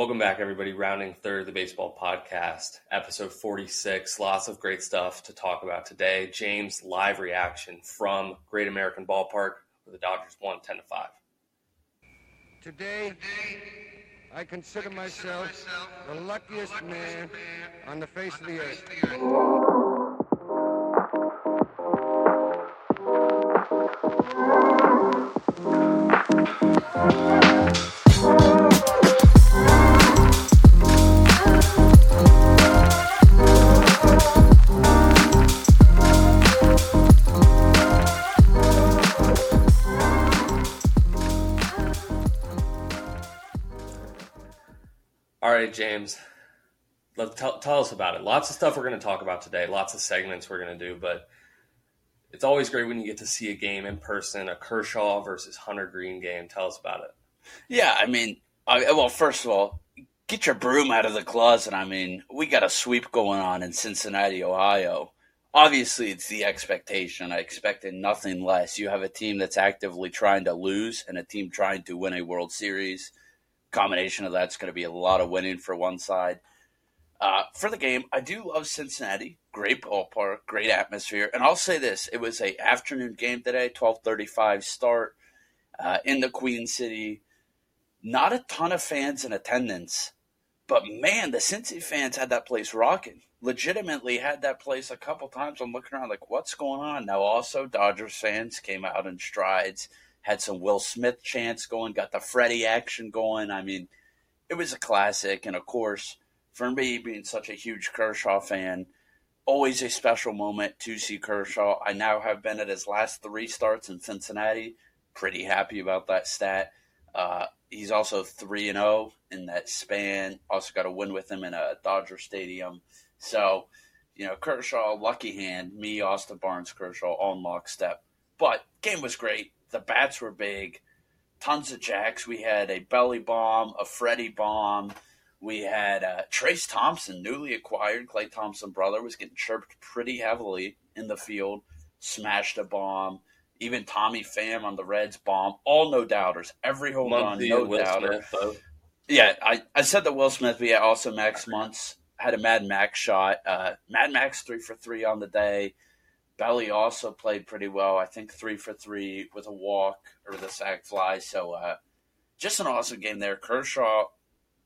Welcome back, everybody. Rounding third, the baseball podcast, episode 46. Lots of great stuff to talk about today. James, live reaction from Great American Ballpark, where the Dodgers won 10 to 5. Today, I consider myself the luckiest man on the face of the earth. James, let tell, tell us about it. Lots of stuff we're going to talk about today, lots of segments we're going to do, but it's always great when you get to see a game in person, a Kershaw versus Hunter Greene game. Tell us about it. Yeah, I mean, I, well, first of all, get your broom out of the closet. I mean, we got a sweep going on in Cincinnati, Ohio. Obviously, it's the expectation. I expected nothing less. You have a team that's actively trying to lose and a team trying to win a World Series. Combination of that's going to be a lot of winning for one side. Uh, for the game, I do love Cincinnati. Great ballpark, great atmosphere, and I'll say this: it was a afternoon game today, twelve thirty-five start uh, in the Queen City. Not a ton of fans in attendance, but man, the Cincy fans had that place rocking. Legitimately had that place a couple times. I'm looking around like, what's going on? Now, also, Dodgers fans came out in strides, had some Will Smith chants going, got the Freddie action going. I mean, it was a classic. And of course, for me being such a huge Kershaw fan, always a special moment to see Kershaw. I now have been at his last three starts in Cincinnati. Pretty happy about that stat. Uh, he's also 3 and 0 in that span. Also got a win with him in a Dodger Stadium. So, you know, Kershaw, lucky hand. Me, Austin Barnes, Kershaw, on lockstep. But game was great. The bats were big. Tons of jacks. We had a belly bomb, a Freddie bomb. We had uh, Trayce Thompson, newly acquired. Klay Thompson brother was getting chirped pretty heavily in the field. Smashed a bomb. Even Tommy Pham on the Reds bomb. All no doubters. Every home run, no Will doubter. Smith. Yeah, I, I said that Will Smith, but yeah, also Max Muncy had a Mad Max shot. Uh, Mad Max three for three on the day. Belly also played pretty well. I think three for three with a walk or the sac fly. So uh, just an awesome game there. Kershaw,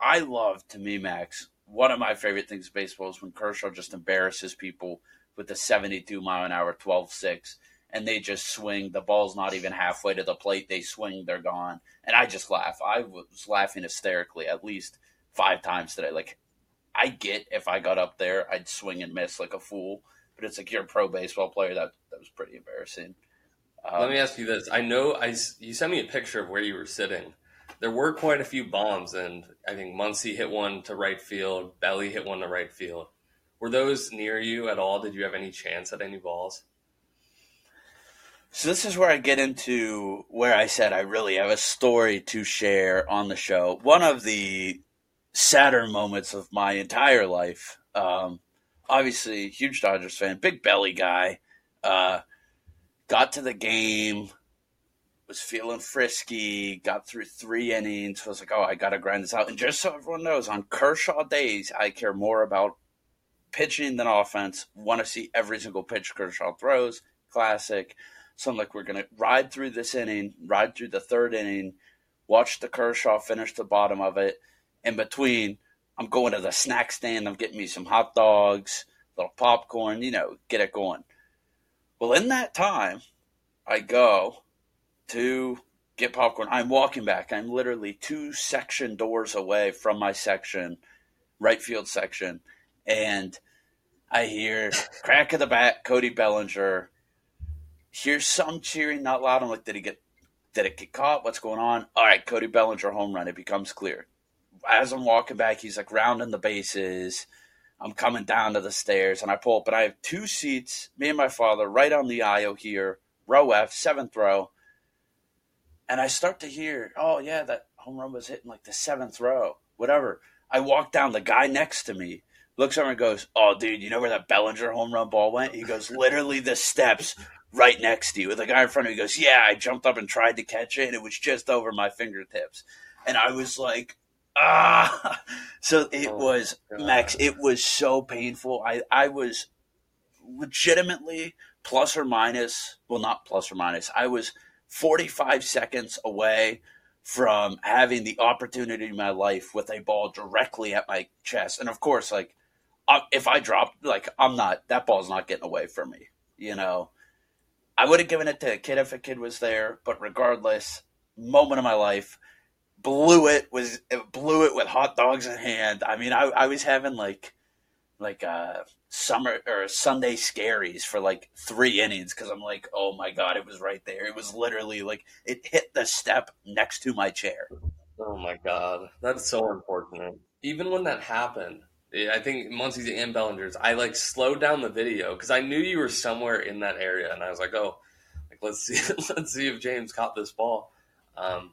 I love to me, Max. One of my favorite things in baseball is when Kershaw just embarrasses people with the 72 mile an hour 12 6 and they just swing. The ball's not even halfway to the plate. They swing, they're gone. And I just laugh. I was laughing hysterically at least five times today. Like, I get if I got up there, I'd swing and miss like a fool. But it's like you're a pro baseball player. That that was pretty embarrassing. Um, Let me ask you this. I know I, you sent me a picture of where you were sitting. There were quite a few bombs, and I think Muncy hit one to right field, Belly hit one to right field. Were those near you at all? Did you have any chance at any balls? So this is where I get into where I said I really have a story to share on the show. One of the sadder moments of my entire life. Um, obviously, huge Dodgers fan, big belly guy. Uh, got to the game, was feeling frisky, got through three innings, was like, oh, I got to grind this out. And just so everyone knows, on Kershaw days, I care more about pitching than offense. Want to see every single pitch Kershaw throws. Classic. So I'm like, we're going to ride through this inning, ride through the third inning, watch the Kershaw finish the bottom of it. In between, I'm going to the snack stand. I'm getting me some hot dogs, little popcorn, you know, get it going. Well, in that time, I go to get popcorn. I'm walking back. I'm literally two section doors away from my section, right field section, and I hear crack of the bat, Cody Bellinger. Hear some cheering, not loud. I'm like, did he get? Did it get caught? What's going on? All right, Cody Bellinger home run. It becomes clear. As I'm walking back, he's like rounding the bases. I'm coming down to the stairs, and I pull up, and I have two seats. Me and my father right on the aisle here, row F, seventh row. And I start to hear, oh yeah, that home run was hitting like the seventh row, whatever. I walk down, the guy next to me looks over and goes, "Oh, dude, you know where that Bellinger home run ball went?" He goes, "Literally the steps right next to you." The guy in front of me goes, "Yeah, I jumped up and tried to catch it, and it was just over my fingertips." And I was like, Ah, so it Oh, was God. Max. It was so painful. I I was legitimately plus or minus. Well, not plus or minus. I was forty five seconds away from having the opportunity in my life with a ball directly at my chest, and of course, like I- if I dropped, like I'm not that ball's not getting away from me. You know, I would have given it to a kid if a kid was there, but regardless, moment of my life blew it was blew it with hot dogs in hand. I mean, I, I was having like like uh summer or Sunday scaries for like three innings because I'm like, oh my god, it was right there. It was literally like it hit the step next to my chair. Oh my god, that's so unfortunate. Even when that happened, I think Muncy's and Bellinger's, I like slowed down the video because I knew you were somewhere in that area, and I was like, oh, like let's see, let's see if James caught this ball. Um,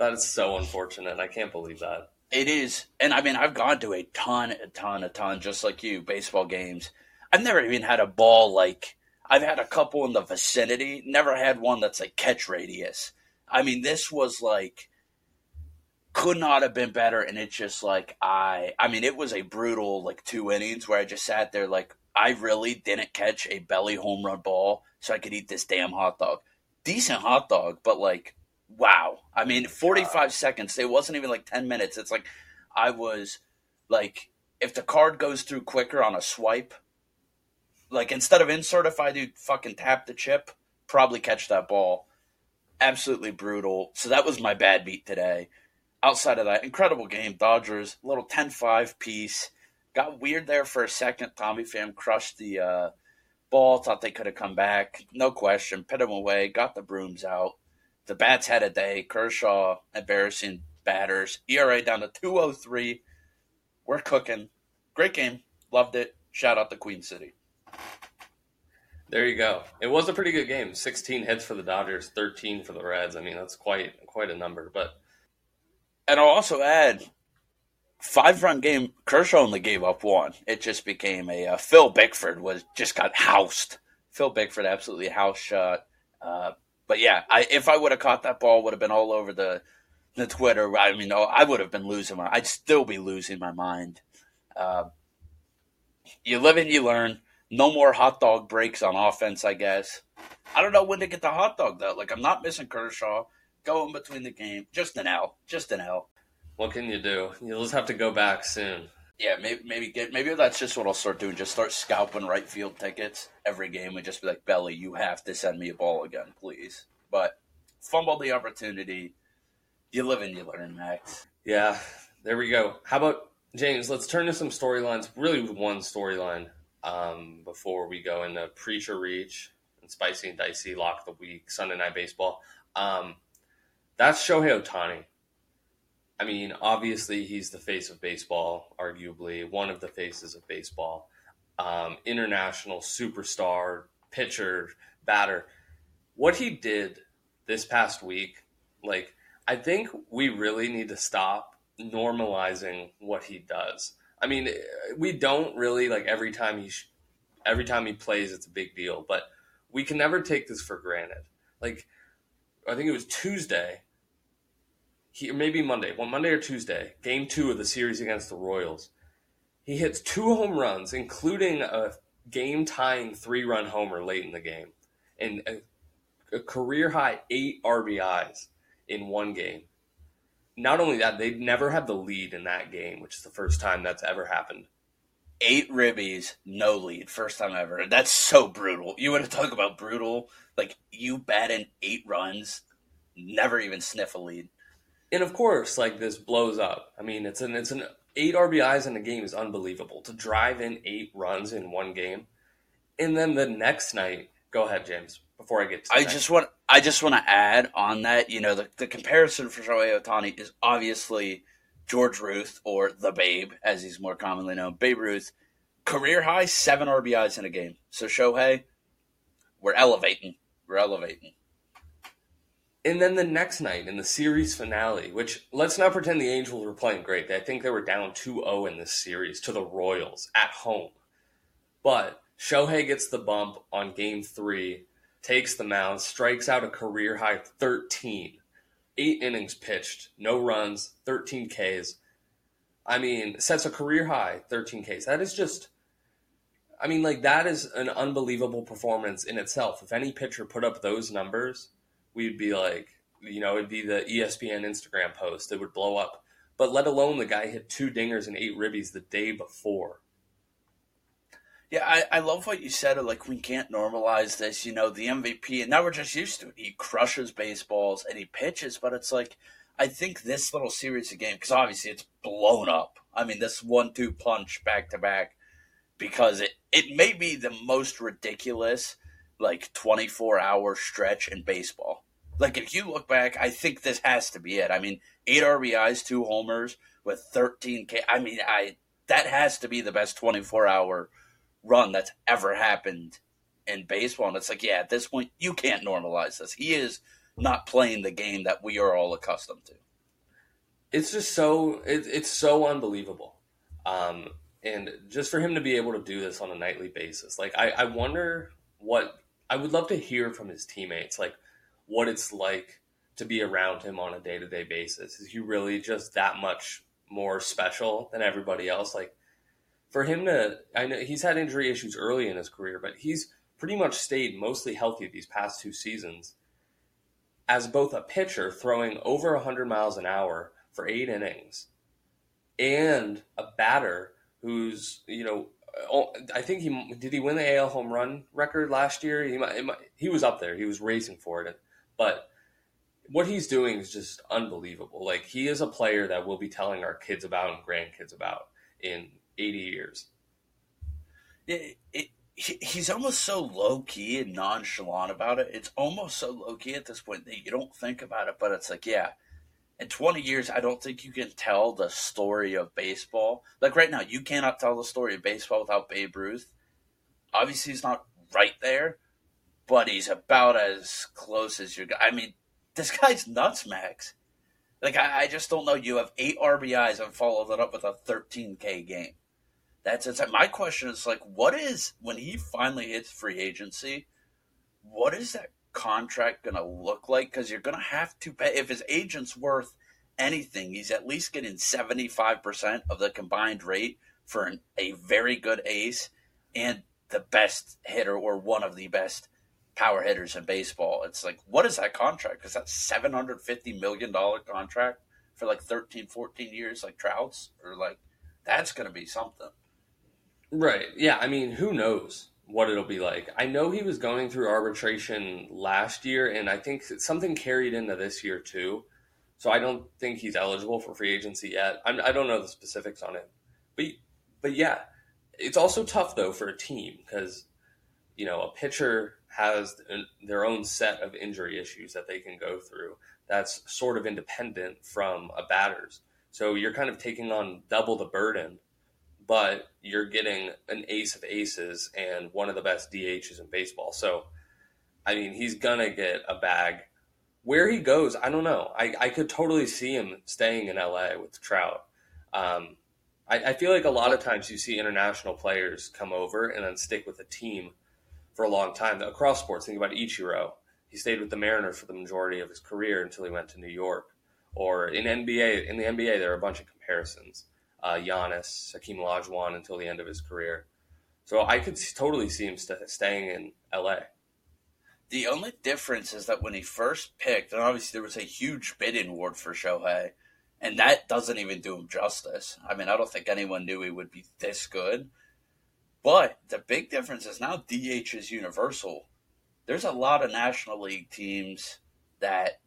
that is so unfortunate. I can't believe that. It is, and I mean, I've gone to a ton, a ton, a ton, just like you, baseball games. I've never even had a ball like I've had a couple in the vicinity. Never had one that's like catch radius. I mean, this was like could not have been better, and it's just like I. I mean, it was a brutal like two innings where I just sat there like I really didn't catch a belly home run ball, so I could eat this damn hot dog. Decent hot dog, but like wow. I mean, 45 seconds. It wasn't even like 10 minutes. It's like I was like, if the card goes through quicker on a swipe, like instead of insert, if I do fucking tap the chip, probably catch that ball. Absolutely brutal. So that was my bad beat today. Outside of that, incredible game. Dodgers, little 10 5 piece. Got weird there for a second. Tommy Pham crushed the uh, ball. Thought they could have come back. No question. Pit him away. Got the brooms out. The bats had a day. Kershaw, embarrassing batters. ERA down to 203. We're cooking. Great game. Loved it. Shout out to Queen City. There you go. It was a pretty good game. 16 hits for the Dodgers, 13 for the Reds. I mean, that's quite quite a number. But And I'll also add, five run game. Kershaw only gave up one. It just became a uh, Phil Bickford was just got housed. Phil Bickford absolutely house shot. Uh, but yeah, I, if I would have caught that ball, would have been all over the the Twitter. I mean, I would have been losing my. I'd still be losing my mind. Uh, you live and you learn. No more hot dog breaks on offense, I guess. I don't know when to get the hot dog though. Like I'm not missing Kershaw. Go in between the game. Just an L. Just an L. what can you do? You'll just have to go back soon. Yeah, maybe maybe get maybe that's just what I'll start doing. Just start scalping right field tickets every game and just be like, Belly, you have to send me a ball again, please. But fumble the opportunity. You live and you learn, Max. Yeah, there we go. How about James? Let's turn to some storylines. Really, one storyline um, before we go into Preach or Reach and Spicy and Dicey Lock the Week Sunday Night Baseball. Um, that's Shohei Ohtani. I mean, obviously, he's the face of baseball, arguably one of the faces of baseball. Um, international superstar, pitcher, batter. What he did this past week, like, I think we really need to stop normalizing what he does. I mean, we don't really like every time he sh- every time he plays, it's a big deal, but we can never take this for granted. Like, I think it was Tuesday, he maybe Monday, well, Monday or Tuesday, game two of the series against the Royals. He hits two home runs, including a game tying three run homer late in the game, and a, a career high eight RBIs in one game. Not only that, they've never had the lead in that game, which is the first time that's ever happened. Eight ribbies, no lead, first time ever. That's so brutal. You want to talk about brutal? Like you bat in eight runs, never even sniff a lead. And of course, like this blows up. I mean, it's an it's an eight RBIs in a game is unbelievable. To drive in eight runs in one game, and then the next night, go ahead, James. Before I get to I just want I just want to add on that, you know, the, the comparison for Shohei Ohtani is obviously George Ruth or the Babe, as he's more commonly known. Babe Ruth, career high seven RBIs in a game. So Shohei, we're elevating. We're elevating. And then the next night in the series finale, which let's not pretend the Angels were playing great. I think they were down 2-0 in this series to the Royals at home. But Shohei gets the bump on game three, takes the mound, strikes out a career high 13. Eight innings pitched, no runs, 13 Ks. I mean, sets a career high 13 Ks. That is just, I mean, like that is an unbelievable performance in itself. If any pitcher put up those numbers, we'd be like, you know, it'd be the ESPN Instagram post. It would blow up. But let alone the guy hit two dingers and eight ribbies the day before. Yeah, I, I love what you said. Like, we can't normalize this. You know, the MVP, and now we're just used to it. He crushes baseballs and he pitches, but it's like, I think this little series of games, because obviously it's blown up. I mean, this one two punch back to back, because it, it may be the most ridiculous, like, 24 hour stretch in baseball. Like, if you look back, I think this has to be it. I mean, eight RBIs, two homers with 13 K. I mean, I that has to be the best 24 hour run that's ever happened in baseball. And it's like, yeah, at this point, you can't normalize this. He is not playing the game that we are all accustomed to. It's just so it, it's so unbelievable, um, and just for him to be able to do this on a nightly basis, like I, I wonder what I would love to hear from his teammates, like what it's like to be around him on a day to day basis. Is he really just that much more special than everybody else? Like for him to, I know he's had injury issues early in his career, but he's pretty much stayed mostly healthy these past two seasons as both a pitcher throwing over 100 miles an hour for eight innings and a batter who's, you know, Uh, oh, I think he did he win the AL home run record last year. He might, might, he was up there. He was racing for it, but what he's doing is just unbelievable. Like he is a player that we'll be telling our kids about and grandkids about in 80 years. It, it, he's almost so low key and nonchalant about it. It's almost so low key at this point that you don't think about it, but it's like, yeah, in 20 years, I don't think you can tell the story of baseball. Like right now, you cannot tell the story of baseball without Babe Ruth. Obviously, he's not right there, but he's about as close as you. Got. I mean, this guy's nuts, Max. Like I, I just don't know. You have eight RBIs and follow that up with a 13k game. That's it. My question is like, what is when he finally hits free agency? What is that contract going to look like? Because you're going to have to pay. If his agent's worth anything, he's at least getting seventy five percent of the combined rate for an, a very good ace and the best hitter or one of the best power hitters in baseball. It's like, what is that contract? Is that seven hundred fifty million dollar contract for like 13, 14 years, like Trout's, or like that's going to be something. Right. Yeah. I mean, who knows what it'll be like? I know he was going through arbitration last year, and I think something carried into this year too. So I don't think he's eligible for free agency yet. I'm, I do not know the specifics on it, but but yeah, it's also tough though for a team because you know a pitcher has their own set of injury issues that they can go through. That's sort of independent from a batter's. So you're kind of taking on double the burden but you're getting an ace of aces and one of the best DHs in baseball. So, I mean, he's gonna get a bag. Where he goes, I don't know. I, I could totally see him staying in LA with Trout. Um, I, I feel like a lot of times you see international players come over and then stick with a team for a long time. Across sports, think about Ichiro. He stayed with the Mariners for the majority of his career until he went to New York. Or in NBA, in the NBA, there are a bunch of comparisons uh, Giannis, Hakeem Olajuwon until the end of his career. So I could totally see him st- staying in LA. The only difference is that when he first picked, and obviously there was a huge bidding war for Shohei, and that doesn't even do him justice. I mean, I don't think anyone knew he would be this good. But the big difference is now DH is universal. There's a lot of National League teams that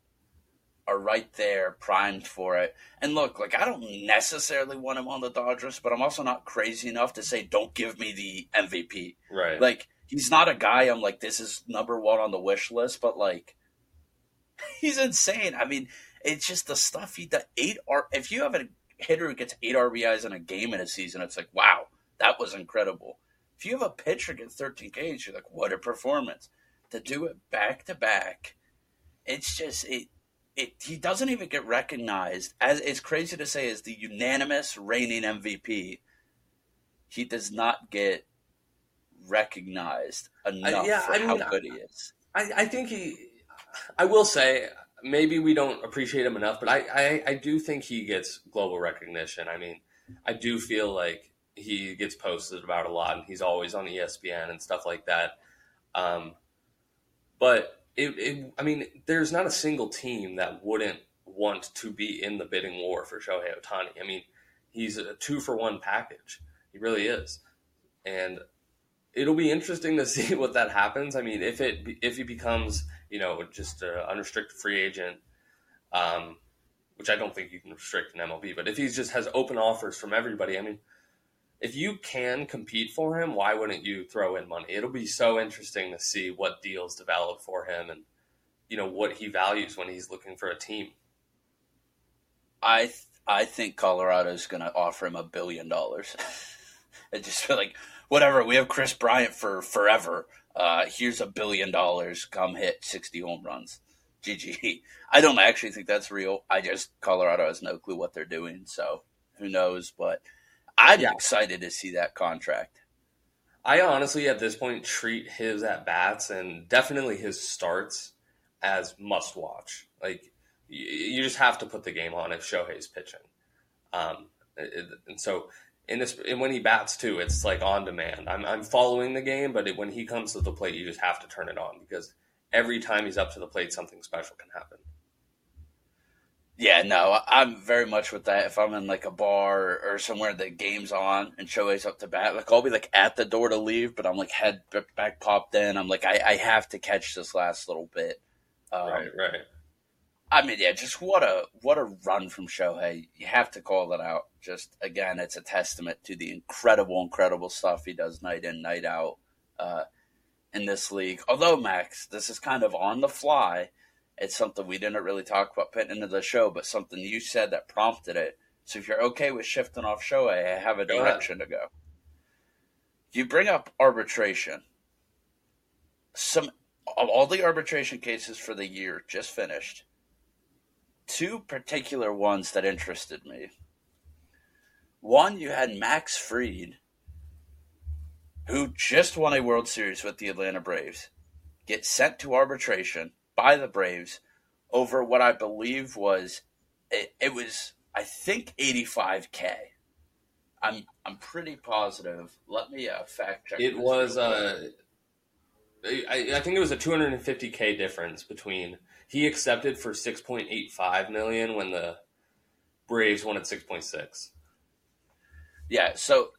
are right there, primed for it. And look, like I don't necessarily want him on the Dodgers, but I'm also not crazy enough to say don't give me the MVP. Right. Like he's not a guy I'm like this is number one on the wish list, but like he's insane. I mean, it's just the stuff he does. Eight R. If you have a hitter who gets eight RBIs in a game in a season, it's like wow, that was incredible. If you have a pitcher get 13 Ks, you're like, what a performance! To do it back to back, it's just it it, he doesn't even get recognized as it's crazy to say as the unanimous reigning MVP. He does not get recognized enough uh, yeah, for I mean, how good he is. I, I think he. I will say maybe we don't appreciate him enough, but I, I, I do think he gets global recognition. I mean, I do feel like he gets posted about a lot, and he's always on ESPN and stuff like that. Um, but it, it, I mean, there's not a single team that wouldn't want to be in the bidding war for Shohei Ohtani. I mean, he's a two for one package. He really is, and it'll be interesting to see what that happens. I mean, if it if he becomes you know just an unrestricted free agent, um, which I don't think you can restrict an MLB, but if he just has open offers from everybody, I mean, if you can compete for him, why wouldn't you throw in money? It'll be so interesting to see what deals develop for him and you know what he values when he's looking for a team. I th- I think Colorado's going to offer him a billion dollars. I just feel like whatever we have Kris Bryant for forever. Uh, here's a billion dollars. Come hit sixty home runs. GG. I don't actually think that's real. I just Colorado has no clue what they're doing, so who knows? But I'm yeah. excited to see that contract. I honestly, at this point, treat his at bats and definitely his starts as must watch. Like you just have to put the game on if Shohei's pitching. Um, and so in this, and when he bats too, it's like on demand. I'm, I'm following the game, but it, when he comes to the plate, you just have to turn it on because every time he's up to the plate, something special can happen. Yeah, no, I'm very much with that. If I'm in like a bar or somewhere that game's on and Shohei's up to bat, like I'll be like at the door to leave, but I'm like head back popped in. I'm like, I, I have to catch this last little bit. Um, right, right. I mean, yeah, just what a what a run from Shohei. You have to call it out. Just again, it's a testament to the incredible, incredible stuff he does night in, night out uh, in this league. Although Max, this is kind of on the fly. It's something we didn't really talk about putting into the show, but something you said that prompted it. So if you're okay with shifting off show, I have a direction to go. You bring up arbitration. Some of all the arbitration cases for the year just finished two particular ones that interested me. One, you had Max Fried, who just won a World Series with the Atlanta Braves, get sent to arbitration by the Braves over what I believe was it, it was I think 85k. I'm I'm pretty positive. Let me uh, fact check. It was uh, I, I think it was a 250k difference between he accepted for 6.85 million when the Braves wanted 6.6. Yeah, so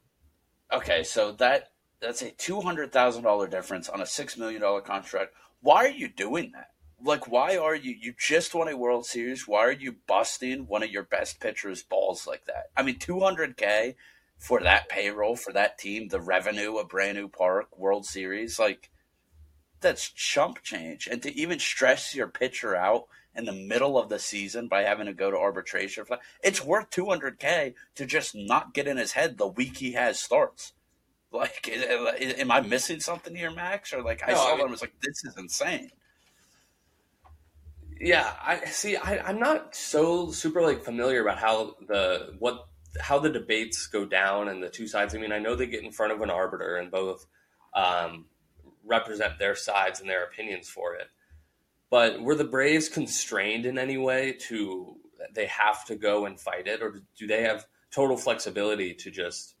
okay, so that that's a $200,000 difference on a 6 million dollar contract. Why are you doing that? Like why are you you just won a World Series? Why are you busting one of your best pitchers balls like that? I mean, 200k for that payroll for that team, the revenue of brand new park, World Series, like that's chump change. And to even stress your pitcher out in the middle of the season by having to go to arbitration, it's worth 200K to just not get in his head the week he has starts. Like, am I missing something here, Max? Or like, I no, saw I mean, that and was like, this is insane. Yeah, I see. I, I'm not so super like familiar about how the what how the debates go down and the two sides. I mean, I know they get in front of an arbiter and both um, represent their sides and their opinions for it. But were the Braves constrained in any way to they have to go and fight it, or do they have total flexibility to just?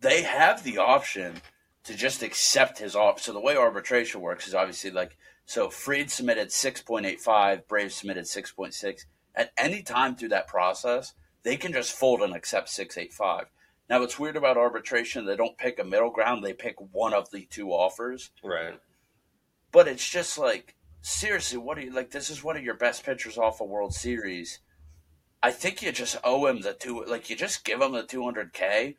They have the option to just accept his offer. So the way arbitration works is obviously like so. Fried submitted six point eight five. Braves submitted six point six. At any time through that process, they can just fold and accept six eight five. Now, what's weird about arbitration, they don't pick a middle ground, they pick one of the two offers. Right. But it's just like, seriously, what are you like? This is one of your best pitchers off a World Series. I think you just owe him the two, like, you just give him the 200K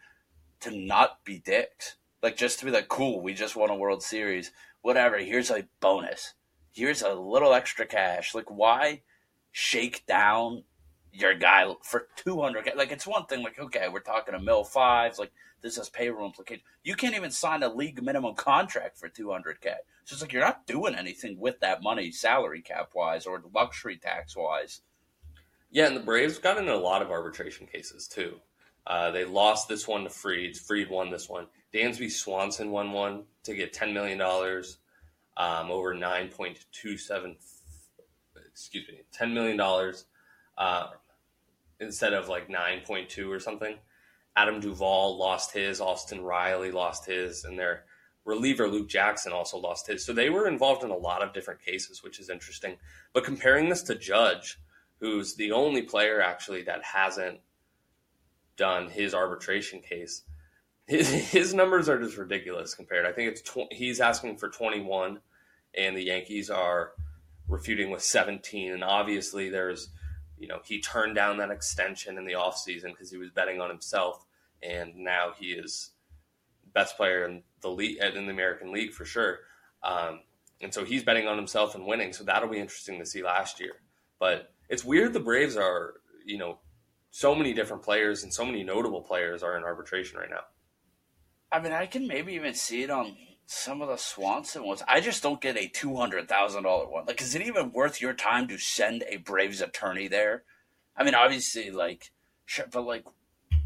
to not be dicks. Like, just to be like, cool, we just won a World Series. Whatever, here's a bonus. Here's a little extra cash. Like, why shake down your guy for 200 like it's one thing like okay we're talking a mill fives like this has payroll implication you can't even sign a league minimum contract for 200k so it's like you're not doing anything with that money salary cap wise or luxury tax wise yeah and the braves got in a lot of arbitration cases too uh, they lost this one to Fried. Fried won this one. Dansby Swanson won one to get $10 million um, over 9.27 excuse me, ten million dollars uh, instead of like nine point two or something. Adam Duvall lost his, Austin Riley lost his, and their reliever Luke Jackson also lost his. So they were involved in a lot of different cases, which is interesting. But comparing this to Judge, who's the only player actually that hasn't done his arbitration case, his, his numbers are just ridiculous compared. I think it's tw- he's asking for 21, and the Yankees are refuting with 17. And obviously, there's you know he turned down that extension in the offseason because he was betting on himself, and now he is best player in the league in the American League for sure. Um, and so he's betting on himself and winning. So that'll be interesting to see last year. But it's weird the Braves are, you know, so many different players and so many notable players are in arbitration right now. I mean, I can maybe even see it on some of the Swanson ones. I just don't get a two hundred thousand dollar one. Like, is it even worth your time to send a Braves attorney there? I mean, obviously, like, but like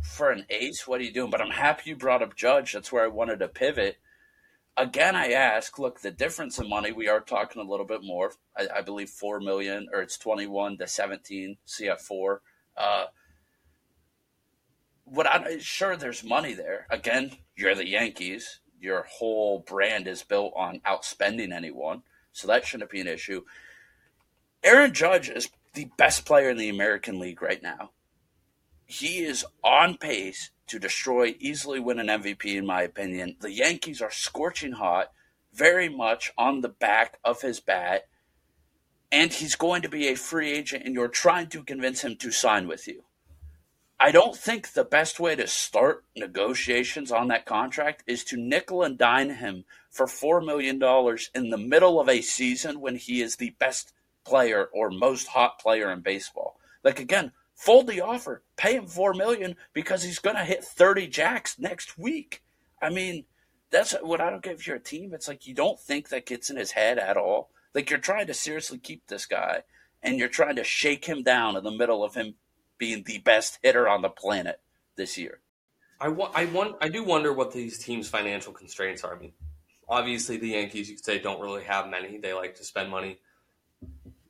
for an ace, what are you doing? But I'm happy you brought up Judge. That's where I wanted to pivot. Again, I ask, look, the difference in money, we are talking a little bit more. I, I believe four million, or it's twenty-one to seventeen. CF four. Uh, what I sure there's money there. Again, you're the Yankees. Your whole brand is built on outspending anyone, so that shouldn't be an issue. Aaron Judge is the best player in the American League right now. He is on pace to destroy, easily win an MVP, in my opinion. The Yankees are scorching hot, very much on the back of his bat, and he's going to be a free agent, and you're trying to convince him to sign with you. I don't think the best way to start negotiations on that contract is to nickel and dime him for $4 million in the middle of a season when he is the best player or most hot player in baseball. Like, again, fold the offer, pay him 4 million because he's going to hit 30 jacks next week. I mean, that's what I don't get if you're a team. It's like you don't think that gets in his head at all. Like, you're trying to seriously keep this guy and you're trying to shake him down in the middle of him being the best hitter on the planet this year. I, wa- I, want, I do wonder what these teams' financial constraints are. I mean, obviously, the Yankees, you could say, don't really have many. They like to spend money.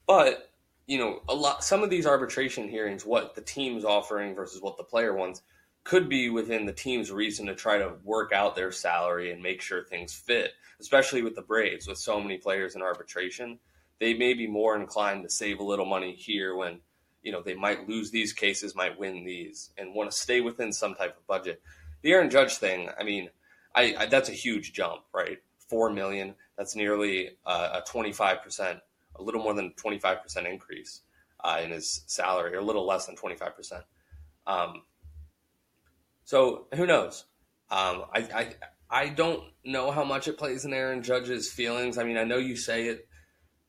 But, you know, a lot, some of these arbitration hearings, what the team's offering versus what the player wants, could be within the team's reason to try to work out their salary and make sure things fit, especially with the Braves, with so many players in arbitration. They may be more inclined to save a little money here when – you know they might lose these cases, might win these, and want to stay within some type of budget. The Aaron Judge thing, I mean, I, I that's a huge jump, right? Four million. That's nearly uh, a twenty five percent, a little more than twenty five percent increase uh, in his salary, or a little less than twenty five percent. Um, so who knows? Um, I, I I don't know how much it plays in Aaron Judge's feelings. I mean, I know you say it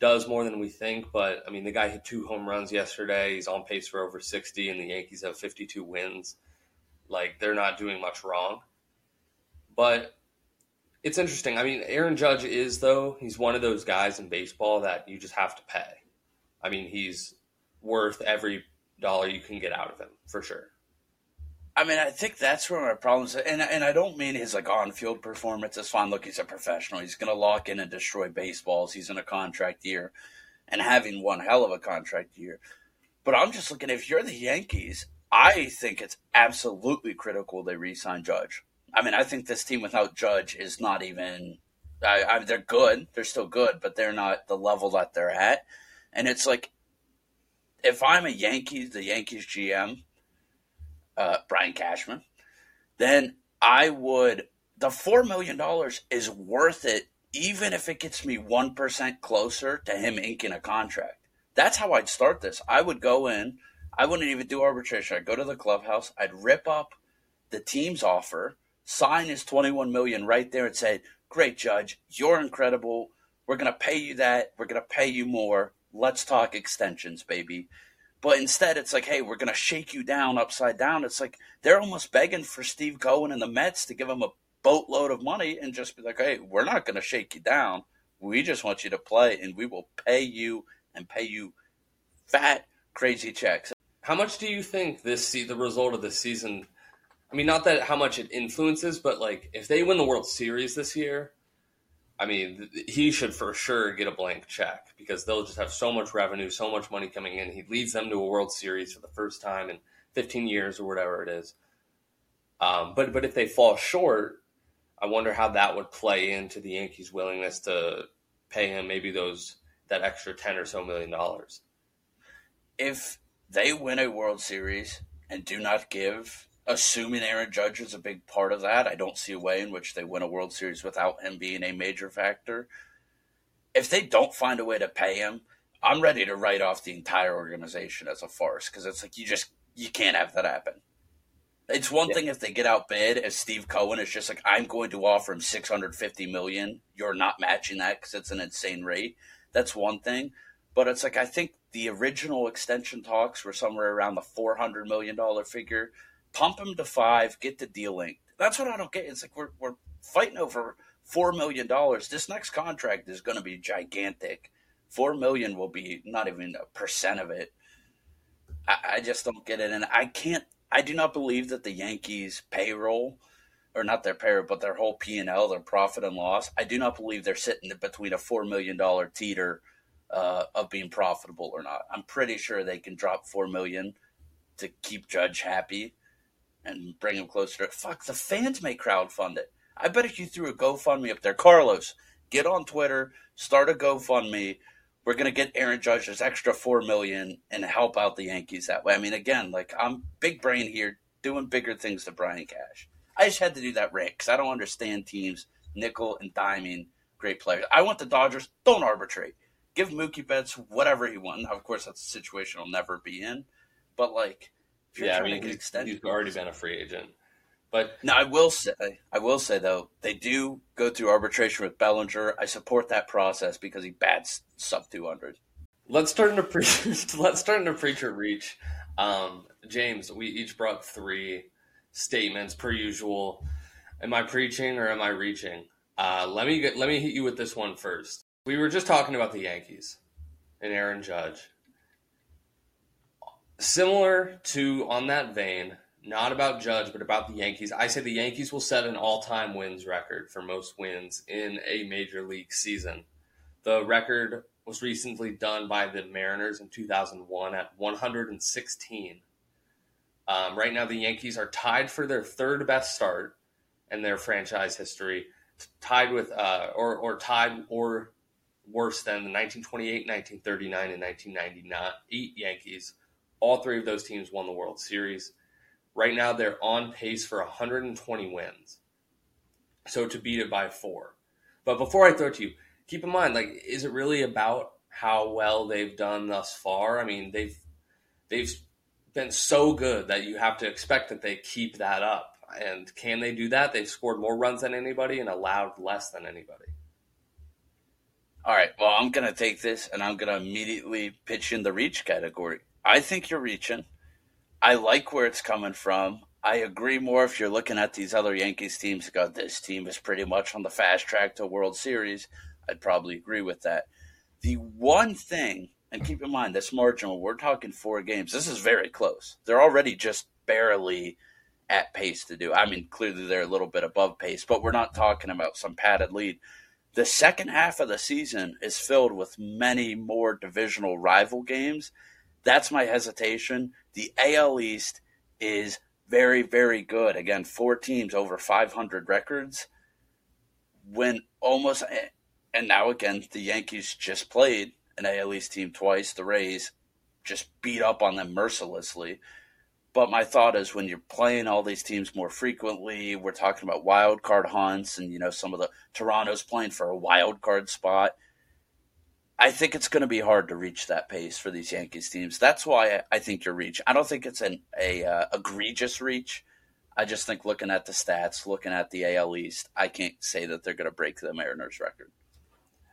does more than we think. But I mean, the guy hit two home runs yesterday. He's on pace for over 60, and the Yankees have 52 wins. Like, they're not doing much wrong. But it's interesting. I mean, Aaron Judge is, though, he's one of those guys in baseball that you just have to pay. I mean, he's worth every dollar you can get out of him, for sure. I mean, I think that's where my problems, and and I don't mean his like on field performance is fine. Look, he's a professional. He's going to lock in and destroy baseballs. He's in a contract year, and having one hell of a contract year. But I'm just looking. If you're the Yankees, I think it's absolutely critical they re-sign Judge. I mean, I think this team without Judge is not even. I, I, they're good. They're still good, but they're not the level that they're at. And it's like, if I'm a Yankees, the Yankees GM, uh, Brian Cashman, then I would. The $4 million is worth it, even if it gets me 1% closer to him inking a contract. That's how I'd start this. I would go in, I wouldn't even do arbitration. I'd go to the clubhouse, I'd rip up the team's offer, sign his 21 million right there and say, Great judge, you're incredible. We're gonna pay you that, we're gonna pay you more. Let's talk extensions, baby. But instead, it's like, hey, we're going to shake you down upside down. It's like they're almost begging for Steve Cohen and the Mets to give them a boatload of money and just be like, hey, we're not going to shake you down. We just want you to play, and we will pay you and pay you fat, crazy checks. How much do you think this the result of this season? I mean, not that how much it influences, but like if they win the World Series this year, I mean, he should for sure get a blank check because they'll just have so much revenue, so much money coming in. He leads them to a World Series for the first time in 15 years or whatever it is. Um, but but if they fall short, I wonder how that would play into the Yankees' willingness to pay him maybe those that extra 10 or so million dollars. If they win a World Series and do not give assuming Aaron Judge is a big part of that, I don't see a way in which they win a World Series without him being a major factor. If they don't find a way to pay him, I'm ready to write off the entire organization as a farce because it's like you just you can't have that happen. It's one yeah. thing if they get outbid, as Steve Cohen is just like, I'm going to offer him 650 million. You're not matching that because it's an insane rate. That's one thing. But it's like I think the original extension talks were somewhere around the 400 million dollar figure pump him to five, get the deal linked. That's what I don't get. It's like we're we're fighting over four million dollars. This next contract is going to be gigantic. Four million will be not even a percent of it. I, I just don't get it, and I can't. I do not believe that the Yankees payroll, or not their payroll, but their whole P and L, their profit and loss. I do not believe they're sitting between a four million dollar teeter uh, of being profitable or not. I'm pretty sure they can drop four million to keep Judge happy and bring him closer fuck the fans may crowdfund it. I bet if you threw a GoFundMe up there, Carlos, get on Twitter, start a GoFundMe. We're gonna get Aaron Judge this extra four million and help out the Yankees that way. I mean, again, like I'm big brain here, doing bigger things than Brian Cash. I just had to do that rant because I don't understand teams nickel and diming great players. I want the Dodgers don't arbitrate. Give Mookie Betts whatever he wants. Now, of course, that's a situation I'll never be in, but like yeah, I mean, he's, he's already been a free agent. But now I will say, I will say though, they do go through arbitration with Bellinger. I support that process because he bats sub two hundred. Let's turn to pre- let's turn to preach or reach. Um, James, we each brought three statements per usual. Am I preaching or am I reaching? Uh, let me get, let me hit you with this one first. We were just talking about the Yankees and Aaron Judge similar to on that vein, not about Judge, but about the Yankees. I say the Yankees will set an all-time wins record for most wins in a major league season. The record was recently done by the Mariners in 2001 at 116. Um, right now, the Yankees are tied for their third best start in their franchise history, tied with uh, or or tied or worse than the 1928, 1939, and 1998 Yankees all three of those teams won the World Series. Right now, they're on pace for 120 wins. So to beat it by four. But before I throw it to you, keep in mind, like, is it really about how well they've done thus far? I mean, they've they've been so good that you have to expect that they keep that up. And can they do that? They've scored more runs than anybody and allowed less than anybody. All right. Well, I'm going to take this and I'm going to immediately pitch in the reach category. I think you're reaching. I like where it's coming from. I agree more if you're looking at these other Yankees teams. Go, this team is pretty much on the fast track to World Series. I'd probably agree with that. The one thing, and keep in mind, this marginal, we're talking four games. This is very close. They're already just barely at pace to do. I mean, clearly they're a little bit above pace, but we're not talking about some padded lead. The second half of the season is filled with many more divisional rival games that's my hesitation. The AL East is very, very good. Again, four teams over 500 records. When almost, and now again, the Yankees just played an AL East team twice. The Rays just beat up on them mercilessly. But my thought is when you're playing all these teams more frequently, we're talking about wild card hunts, and you know some of the Toronto's playing for a wild card spot. I think it's going to be hard to reach that pace for these Yankees teams. That's why I think you're reach. I don't think it's an a uh, egregious reach. I just think looking at the stats, looking at the AL East, I can't say that they're going to break the Mariners record.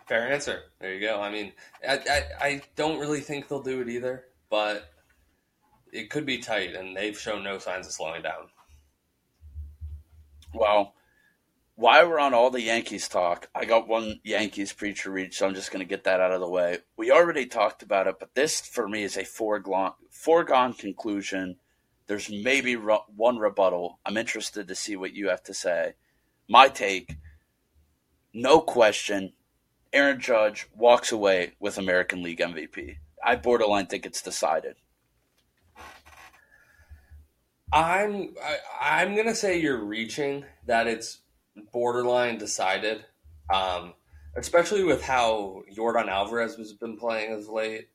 Fair answer. There you go. I mean, I, I, I don't really think they'll do it either, but it could be tight, and they've shown no signs of slowing down. Well, while we're on all the Yankees talk, I got one Yankees preach or reach, so I'm just going to get that out of the way. We already talked about it, but this for me is a foregone, foregone conclusion. There's maybe one rebuttal. I'm interested to see what you have to say. My take no question, Aaron Judge walks away with American League MVP. I borderline think it's decided. I'm I, I'm gonna say you're reaching that it's borderline decided, um, especially with how Yordan Alvarez has been playing as late.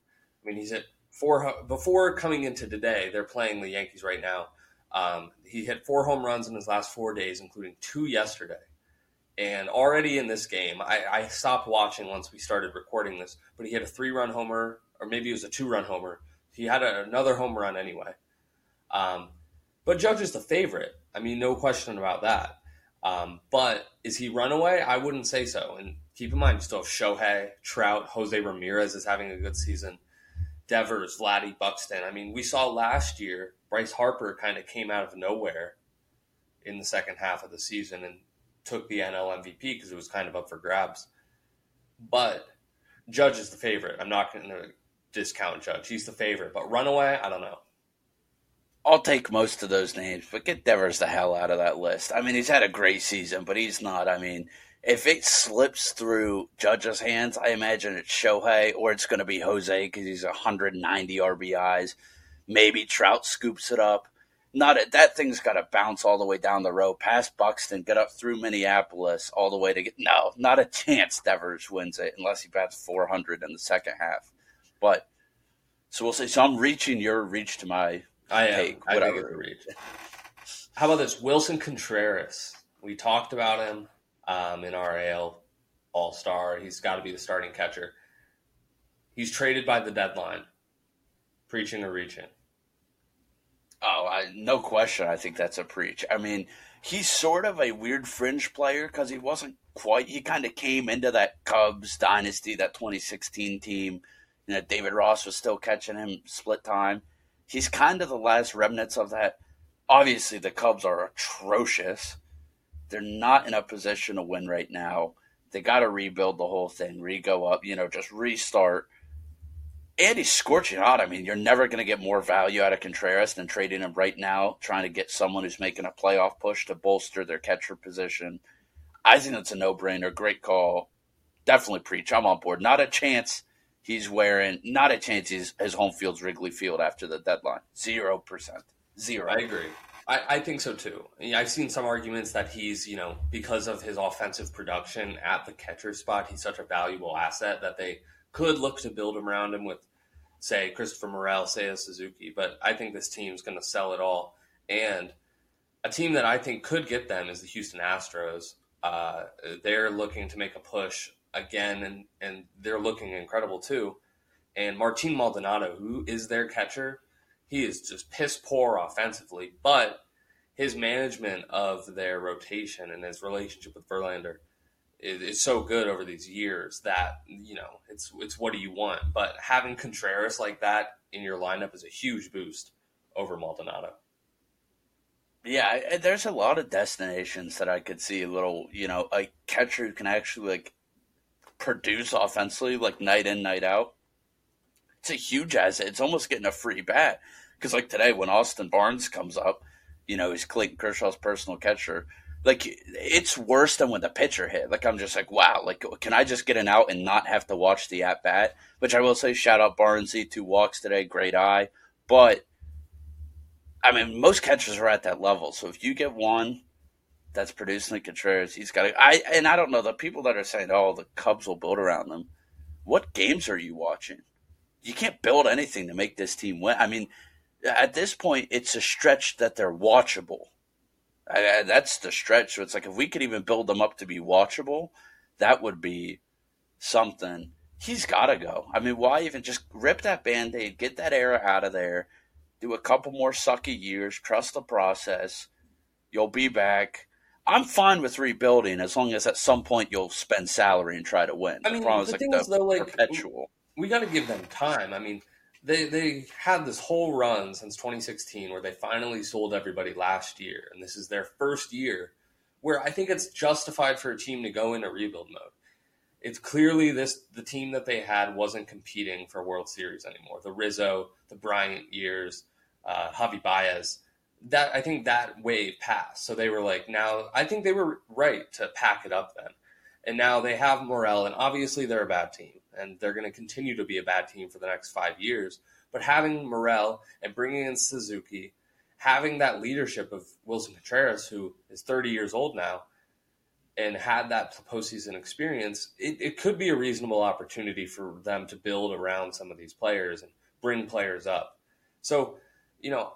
I mean, he's at four before coming into today. They're playing the Yankees right now. Um, he hit four home runs in his last four days, including two yesterday. And already in this game, I, I stopped watching once we started recording this, but he hit a three run homer, or maybe it was a two run homer. He had a, another home run anyway. Um, but Judge is the favorite. I mean, no question about that. Um, but is he runaway? I wouldn't say so. And keep in mind, you still have Shohei, Trout, Jose Ramirez is having a good season. Devers, Vladdy, Buxton. I mean, we saw last year Bryce Harper kind of came out of nowhere in the second half of the season and took the NL MVP because it was kind of up for grabs. But Judge is the favorite. I'm not going to discount Judge. He's the favorite. But runaway, I don't know. I'll take most of those names, but get Devers the hell out of that list. I mean, he's had a great season, but he's not. I mean, if it slips through Judge's hands, I imagine it's Shohei or it's going to be Jose because he's 190 RBIs. Maybe Trout scoops it up. Not a, that thing's got to bounce all the way down the road, past Buxton, get up through Minneapolis, all the way to get. No, not a chance. Devers wins it unless he bats 400 in the second half. But so we'll see. So I'm reaching your reach to my I am. Take, I a reach. How about this? Willson Contreras. We talked about him um, in our AL All Star. He's got to be the starting catcher. He's traded by the deadline. Preaching or reaching? Oh, I, no question. I think that's a preach. I mean, he's sort of a weird fringe player because he wasn't quite. He kind of came into that Cubs dynasty, that 2016 team. You know, David Ross was still catching him split time he's kind of the last remnants of that. Obviously, the Cubs are atrocious. They're not in a position to win right now. They got to rebuild the whole thing, re go up, you know, just restart. And he's scorching hot. I mean, you're never going to get more value out of Contreras than trading him right now, trying to get someone who's making a playoff push to bolster their catcher position. I think that's a no brainer. Great call. Definitely preach. I'm on board. Not a chance he's wearing not a chance he's, his home field's Wrigley Field after the deadline. Zero percent. Zero. I agree. I, I think so too. I've seen some arguments that he's, you know, because of his offensive production at the catcher spot, he's such a valuable asset that they could look to build around him with, say, Christopher Morel, Seiya Suzuki. But I think this team's going to sell it all. And a team that I think could get them is the Houston Astros. Uh, they're looking to make a push again, and and they're looking incredible too. And Martin Maldonado, who is their catcher, he is just piss poor offensively, but his management of their rotation and his relationship with Verlander is, is, so good over these years that you know it's it's what do you want? But having Contreras like that in your lineup is a huge boost over Maldonado. Yeah, there's a lot of destinations that I could see a little, you know, a catcher who can actually like produce offensively like night in night out, it's a huge asset. It's almost getting a free bat because like today when Austin Barnes comes up, you know he's Clayton Kershaw's personal catcher. Like it's worse than when the pitcher hit. Like I'm just like, wow. Like can I just get an out and not have to watch the at bat? Which I will say, shout out Barnesy, two walks today, great eye. But I mean, most catchers are at that level. So if you get one that's producing Contreras. He's got to, I and I don't know the people that are saying, "Oh, the Cubs will build around them." What games are you watching? You can't build anything to make this team win. I mean, at this point, it's a stretch that they're watchable. I, I, that's the stretch. So it's like if we could even build them up to be watchable, that would be something. He's got to go. I mean, why even just rip that band aid, get that era out of there, do a couple more sucky years, trust the process. You'll be back I'm fine with rebuilding as long as at some point you'll spend salary and try to win. I mean, the, the thing like is, though, like perpetual. We, got to give them time. I mean, they they had this whole run since 2016 where they finally sold everybody last year, and this is their first year where I think it's justified for a team to go into rebuild mode. It's clearly this the team that they had wasn't competing for World Series anymore. The Rizzo, the Bryant years, uh, Javi Baez that I think that wave passed. So they were like, now I think they were right to pack it up then. And now they have Morel, and obviously they're a bad team, and they're going to continue to be a bad team for the next five years. But having Morel and bringing in Suzuki, having that leadership of Willson Contreras, who is 30 years old now, and had that postseason experience, it, it could be a reasonable opportunity for them to build around some of these players and bring players up. So, you know,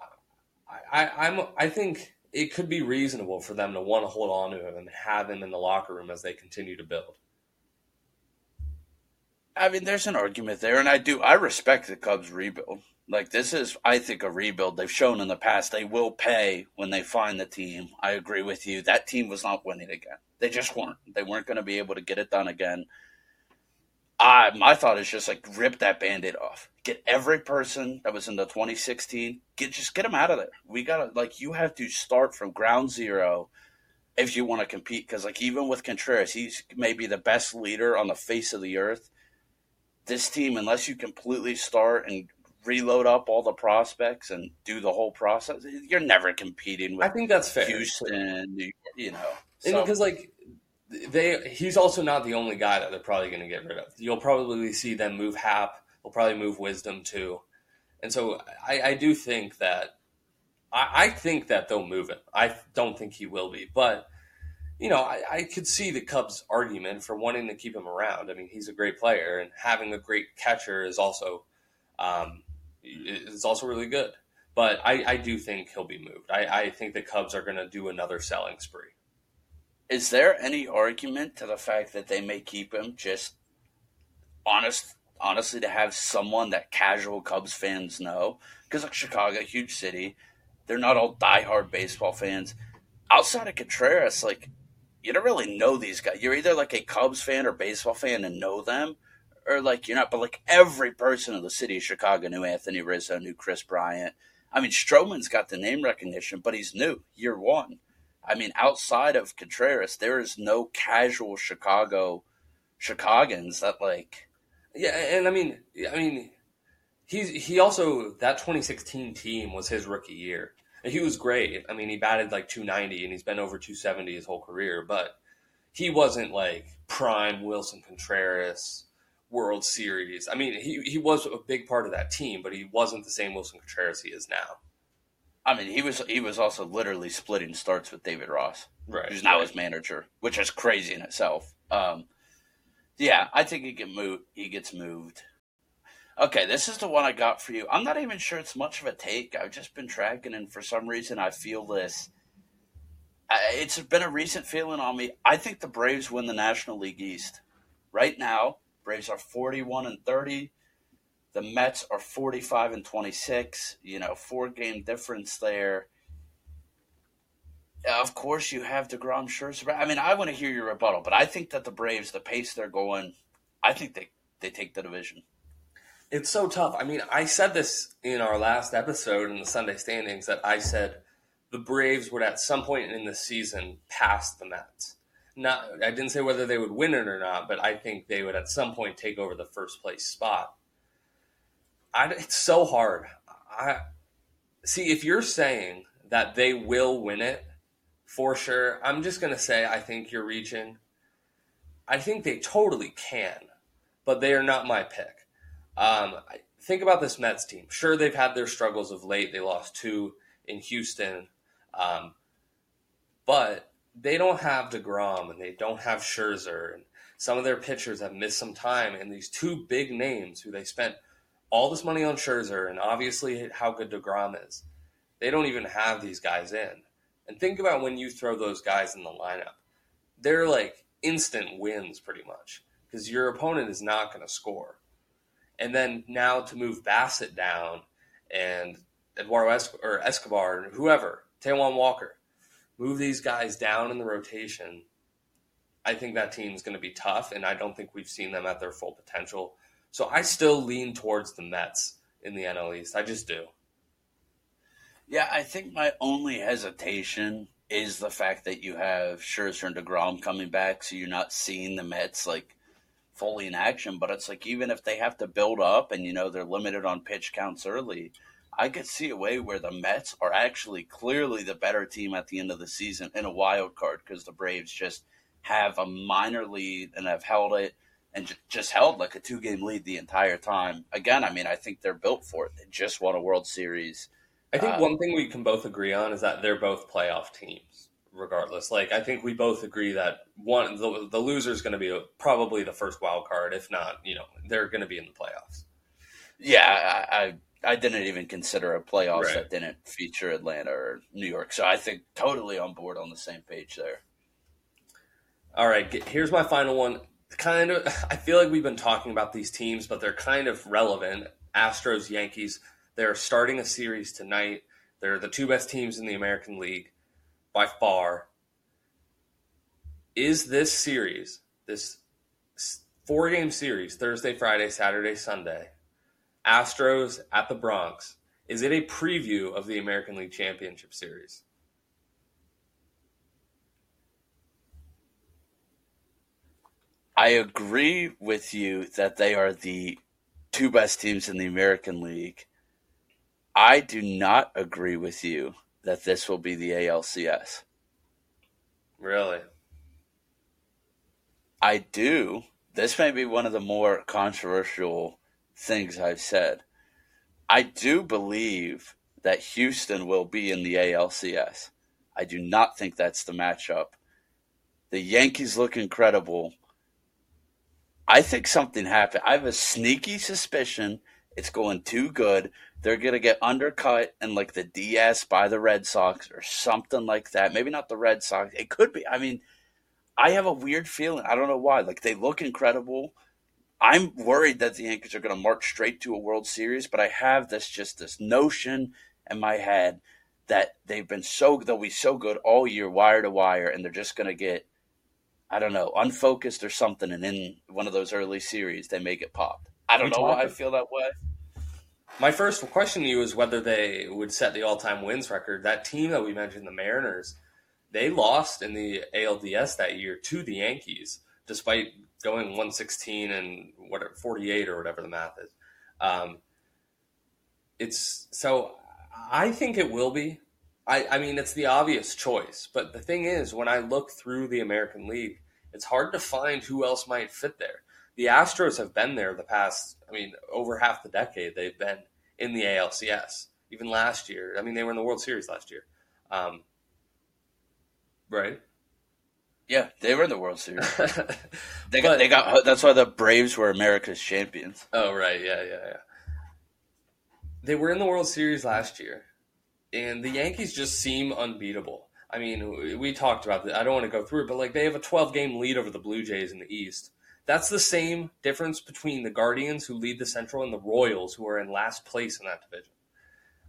I, I'm I think it could be reasonable for them to want to hold on to him and have him in the locker room as they continue to build. I mean, there's an argument there, and I do. I respect the Cubs rebuild. Like this is, I think, a rebuild. They've shown in the past they will pay when they find the team. I agree with you. That team was not winning again. They just weren't. They weren't going to be able to get it done again. I my thought is just like rip that band-aid off. Get every person that was in the 2016, get just get them out of there. We gotta like you have to start from ground zero if you want to compete. Because like even with Contreras, he's maybe the best leader on the face of the earth. This team, unless you completely start and reload up all the prospects and do the whole process, you're never competing with. I think that's fair. Houston, you know, because so. like they he's also not the only guy that they're probably going to get rid of. You'll probably see them move Happ. They'll probably move Wisdom too, and so I, I do think that I, I, think that they'll move him. I don't think he will be, but you know I, I could see the Cubs' argument for wanting to keep him around. I mean, he's a great player, and having a great catcher is also um, is also really good. But I, I do think he'll be moved. I, I think the Cubs are going to do another selling spree. Is there any argument to the fact that they may keep him just honest honestly to have someone that casual Cubs fans know? Because like Chicago, huge city, they're not all diehard baseball fans. Outside of Contreras, like you don't really know these guys. You're either like a Cubs fan or baseball fan and know them, or like you're not. But like every person in the city of Chicago knew Anthony Rizzo, knew Kris Bryant. I mean, Stroman's got the name recognition, but he's new, year one. I mean, outside of Contreras, there is no casual Chicago Chicagoans that like. Yeah, and I mean, I mean, he's he also that 2016 team was his rookie year. And he was great. I mean, he batted like 290 and he's been over 270 his whole career, but he wasn't like prime Willson Contreras World Series. I mean, he he was a big part of that team, but he wasn't the same Willson Contreras he is now. I mean, he was he was also literally splitting starts with David Ross, right? Who's now right. his manager, which is crazy in itself. Um, yeah, I think he get moved. He gets moved. Okay, this is the one I got for you. I'm not even sure it's much of a take. I've just been tracking, and for some reason, I feel this. It's been a recent feeling on me. I think the Braves win the National League East. Right now, Braves are 41 and 30. The Mets are 45 and 26, you know, four game difference there. Of course, you have DeGrom Scherzer. I mean, I want to hear your rebuttal, but I think that the Braves, the pace they're going, I think they, they take the division. It's so tough. I mean, I said this in our last episode in the Sunday standings that I said the Braves would at some point in the season pass the Mets. Not, I didn't say whether they would win it or not, but I think they would at some point take over the first place spot. I, it's so hard. I see if you're saying that they will win it for sure. I'm just gonna say I think you're reaching. I think they totally can, but they are not my pick. Um, think about this Mets team. Sure, they've had their struggles of late. They lost two in Houston, um, but they don't have Degrom and they don't have Scherzer, and some of their pitchers have missed some time. And these two big names who they spent all this money on Scherzer and obviously how good DeGrom is. They don't even have these guys in. And think about when you throw those guys in the lineup. They're like instant wins pretty much because your opponent is not going to score. And then now to move Bassitt down and Eduardo or Escobar and whoever, Taijuan Walker, move these guys down in the rotation. I think that team's going to be tough, and I don't think we've seen them at their full potential so I still lean towards the Mets in the NL East. I just do. Yeah, I think my only hesitation is the fact that you have Scherzer and Degrom coming back, so you're not seeing the Mets like fully in action. But it's like even if they have to build up, and you know they're limited on pitch counts early, I could see a way where the Mets are actually clearly the better team at the end of the season in a wild card because the Braves just have a minor lead and have held it and j- just held like a two game lead the entire time. Again, I mean, I think they're built for it. They just won a World Series. I think Uh, one thing we can both agree on is that they're both playoff teams, regardless. Like I think we both agree that one the, the loser is going to be a, probably the first wild card, if not, you know, they're going to be in the playoffs. Yeah, I, I I didn't even consider a playoffs Right. that didn't feature Atlanta or New York. So I think totally on board on the same page there. All right, here's my final one. Kind of, I feel like we've been talking about these teams, but they're kind of relevant. Astros, Yankees. They're starting a series tonight. They're the two best teams in the American League by far. Is this series, this four game series, Thursday, Friday, Saturday, Sunday, Astros at the Bronx, is it a preview of the American League Championship Series? I agree with you that they are the two best teams in the American League. I do not agree with you that this will be the ALCS. Really? I do. This may be one of the more controversial things I've said. I do believe that Houston will be in the ALCS. I do not think that's the matchup. The Yankees look incredible. I think something happened. I have a sneaky suspicion it's going too good. They're going to get undercut and like the DS by the Red Sox or something like that. Maybe not the Red Sox. It could be. I mean, I have a weird feeling. I don't know why. Like they look incredible. I'm worried that the Yankees are going to march straight to a World Series, but I have this just this notion in my head that they've been so they'll be so good all year, wire to wire, and they're just going to get I don't know unfocused or something, and in one of those early series they may get popped. I don't We know why I feel that way. My first question to you is whether they would set the all-time wins record. That team that we mentioned, the Mariners, they lost in the ALDS that year to the Yankees, despite going 116 and whatever 48 or whatever the math is. Um, it's so I think it will be. I, I mean, it's the obvious choice, but the thing is, when I look through the American League, it's hard to find who else might fit there. The Astros have been there the past, I mean, over half the decade. They've been in the ALCS. Even last year, I mean, they were in the World Series last year. Um, right? Yeah, they were in the World Series. They got, But- they got that's why the Braves were America's champions. Oh right. Yeah, yeah, yeah. They were in the World Series last year, and the Yankees just seem unbeatable. I mean, we- talked about that. I don't want to go through it, but like they have a 12 game lead over the Blue Jays in the East. That's the same difference between the Guardians, who lead the Central, and the Royals, who are in last place in that division.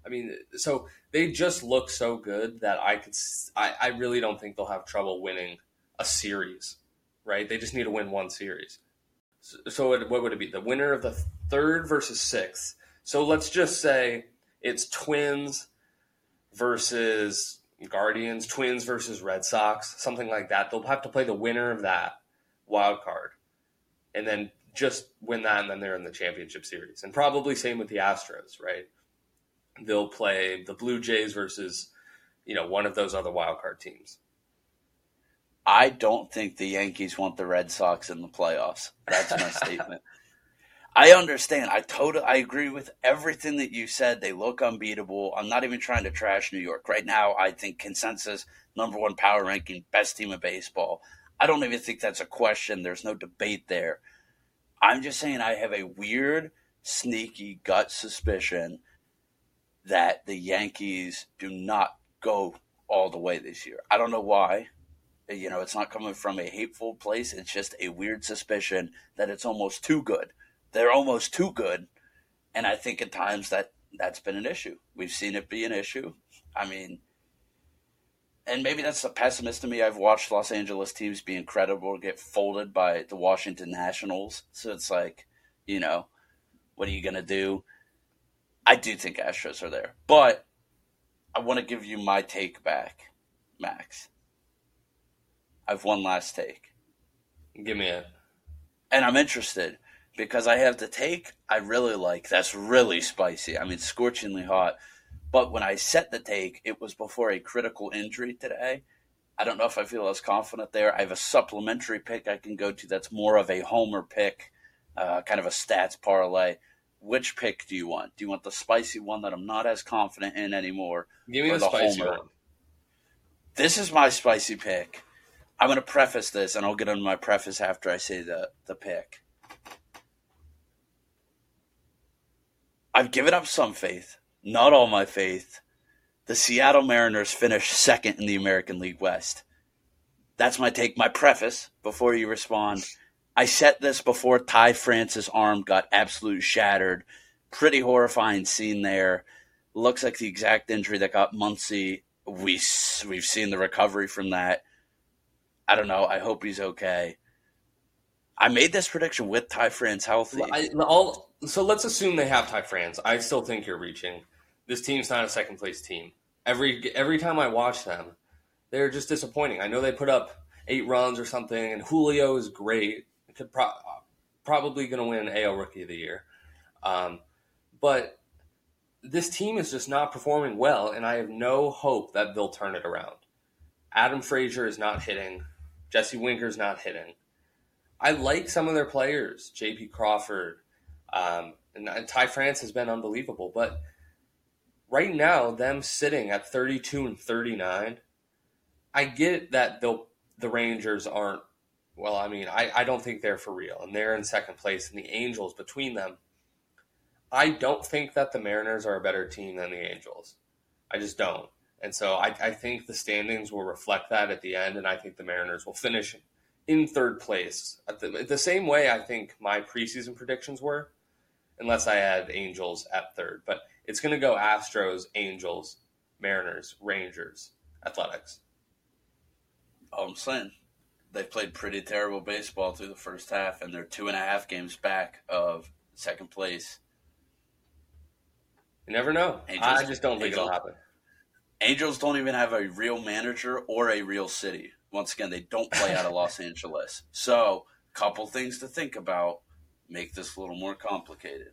I mean, so they just look so good that I could. I, I really don't think they'll have trouble winning a series, right? They just need to win one series. So, so it, what would it be? The winner of the third versus sixth. So let's just say it's Twins versus Guardians, Twins versus Red Sox, something like that. They'll have to play the winner of that wild card, and then just win that, and then they're in the championship series. And probably same with the Astros, right? They'll play the Blue Jays versus you know one of those other wild card teams. I don't think the Yankees want the Red Sox in the playoffs. That's my statement. I understand. I totally I agree with everything that you said. They look unbeatable. I'm not even trying to trash New York. Right now, I think consensus number one power ranking, best team in baseball. I don't even think that's a question. There's no debate there. I'm just saying I have a weird, sneaky gut suspicion that the Yankees do not go all the way this year. I don't know why. You know, it's not coming from a hateful place. It's just a weird suspicion that it's almost too good. They're almost too good, and I think at times that that's been an issue. We've seen it be an issue. I mean, and maybe that's a pessimist to me. I've watched Los Angeles teams be incredible, get folded by the Washington Nationals. So it's like, you know, what are you gonna do? I do think Astros are there, but I want to give you my take back, Max. I've one last take. Give me it. And I'm interested because I have the take I really like. That's really spicy. I mean, scorchingly hot. But when I set the take, it was before a critical injury today. I don't know if I feel as confident there. I have a supplementary pick I can go to that's more of a homer pick, uh, kind of a stats parlay. Which pick do you want? Do you want the spicy one that I'm not as confident in anymore? Give me the, the spicy homer? one. This is my spicy pick. I'm going to preface this, and I'll get into my preface after I say the, the pick. I've given up some faith, not all my faith. The Seattle Mariners finished second in the American League West. That's my take, my preface before you respond. I set this before Ty France's arm got absolutely shattered. Pretty horrifying scene there. Looks like the exact injury that got Muncy. We we've seen the recovery from that. I don't know. I hope he's okay. I made this prediction with Ty France healthy. I, so let's assume they have Ty France. I still think you're reaching. This team's not a second place team. Every every time I watch them, they're just disappointing. I know they put up eight runs or something, and Julio is great. Could pro- probably going to win AL Rookie of the Year, um, but this team is just not performing well, and I have no hope that they'll turn it around. Adam Frazier is not hitting. Jesse Winker's not hitting. I like some of their players, J.P. Crawford, um, and, and Ty France has been unbelievable. But right now, them sitting at 32 and 39, I get that the the Rangers aren't well, I mean, I, I don't think they're for real, and they're in second place, and the Angels between them. I don't think that the Mariners are a better team than the Angels. I just don't. And so I, I think the standings will reflect that at the end, and I think the Mariners will finish in third place. The, the, same way I think my preseason predictions were, unless I had Angels at third. But it's going to go Astros, Angels, Mariners, Rangers, Athletics. Oh, I'm saying they've played pretty terrible baseball through the first half, and they're two and a half games back of second place. You never know. Angels, I just don't think Angels, it'll happen. Angels don't even have a real manager or a real city. Once again, they don't play out of Los Angeles. So, couple things to think about make this a little more complicated.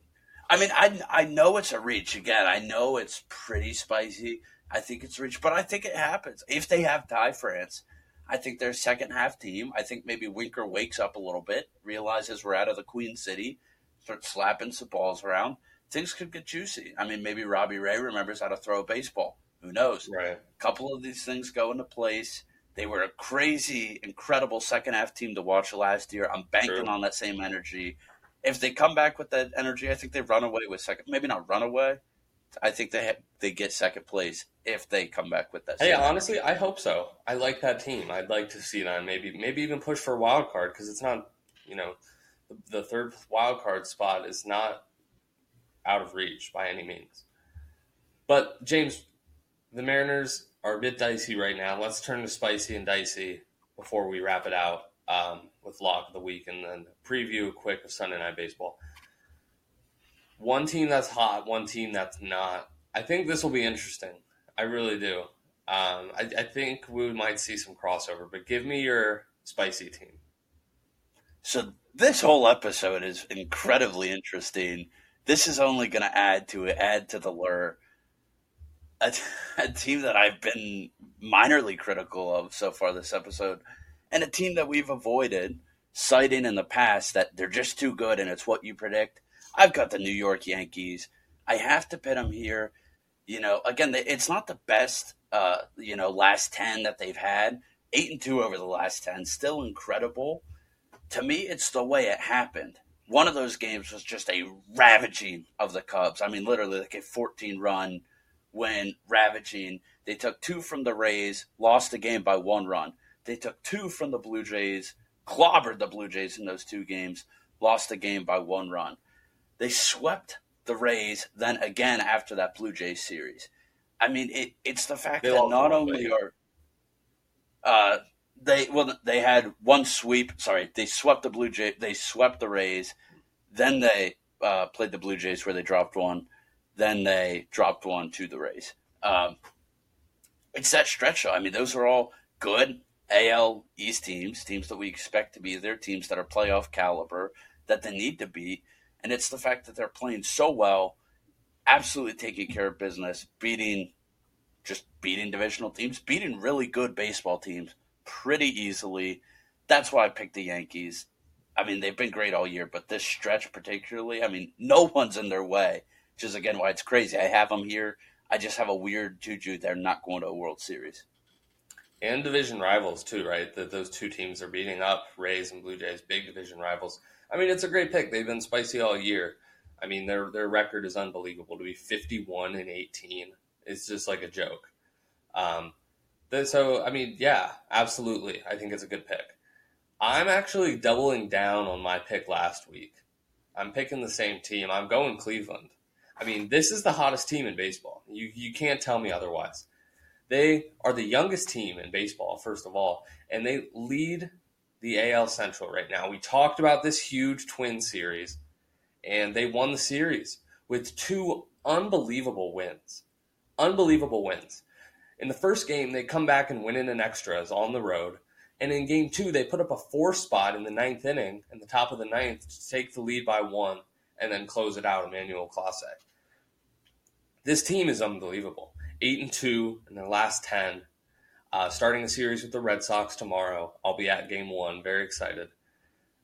I mean, I, I know it's a reach. Again, I know it's pretty spicy. I think it's reach, but I think it happens. If they have Ty France, I think their second half team, I think maybe Winker wakes up a little bit, realizes we're out of the Queen City, starts slapping some balls around. Things could get juicy. I mean, maybe Robbie Ray remembers how to throw a baseball. Who knows? Right. A couple of these things go into place. They were a crazy, incredible second half team to watch last year. I'm banking True. on that same energy. If they come back with that energy, I think they run away with second. Maybe not run away. I think they they get second place if they come back with that. Hey, honestly, I hope so. I like that team. I'd like to see them maybe maybe even push for a wild card because it's not you know the, the third wild card spot is not out of reach by any means. But James, the Mariners are a bit dicey right now. Let's turn to spicy and dicey before we wrap it out um, with lock of the week and then preview quick of Sunday Night Baseball. One team that's hot, one team that's not. I think this will be interesting. I really do. Um, I, I think we might see some crossover, but give me your spicy team. So this whole episode is incredibly interesting. This is only going to add to it, add to the lure a, team that I've been minorly critical of so far this episode, and a team that we've avoided citing in the past that they're just too good and it's what you predict. I've got the New York Yankees. I have to pit them here. You know, again, it's not the best, uh, you know, last 10 that they've had. 8 and 2 over the last 10, still incredible. To me, it's the way it happened. One of those games was just a ravaging of the Cubs. I mean, literally like a 14 run when ravaging. They took two from the Rays, lost the game by one run. They took two from the Blue Jays, clobbered the Blue Jays in those two games, lost the game by one run. They swept the Rays then again after that Blue Jays series. I mean, it, it's the fact they that not only are uh, they well they had one sweep. Sorry, they swept the Blue Jays. They swept the Rays. Then they uh, played the Blue Jays where they dropped one. Then they dropped one to the Rays. Um, it's that stretch. I mean, those are all good AL East teams, teams that we expect to be there, teams that are playoff caliber, that they need to be. And it's the fact that they're playing so well, absolutely taking care of business, beating just beating divisional teams, beating really good baseball teams pretty easily. That's why I picked the Yankees. I mean, they've been great all year, but this stretch particularly, I mean, no one's in their way, which is again why it's crazy. I have them here. I just have a weird juju. They're not going to a World Series. And division rivals too, right? That those two teams are beating up Rays and Blue Jays, big division rivals. I mean, it's a great pick. They've been spicy all year. I mean, their their record is unbelievable. To be fifty one and eighteen is just like a joke. Um, so I mean, yeah, absolutely. I think it's a good pick. I'm actually doubling down on my pick last week. I'm picking the same team. I'm going Cleveland. I mean, this is the hottest team in baseball. You you can't tell me otherwise. They are the youngest team in baseball, first of all, and they lead the AL Central right now. We talked about this huge twin series, and they won the series with two unbelievable wins. Unbelievable wins. In the first game, they come back and win in an extras on the road. And in game two, they put up a four spot in the ninth inning, in the top of the ninth, to take the lead by one and then close it out, Emmanuel Clase. This team is unbelievable. Eight and two in their last ten. Uh, starting the series with the Red Sox tomorrow. I'll be at game one. Very excited.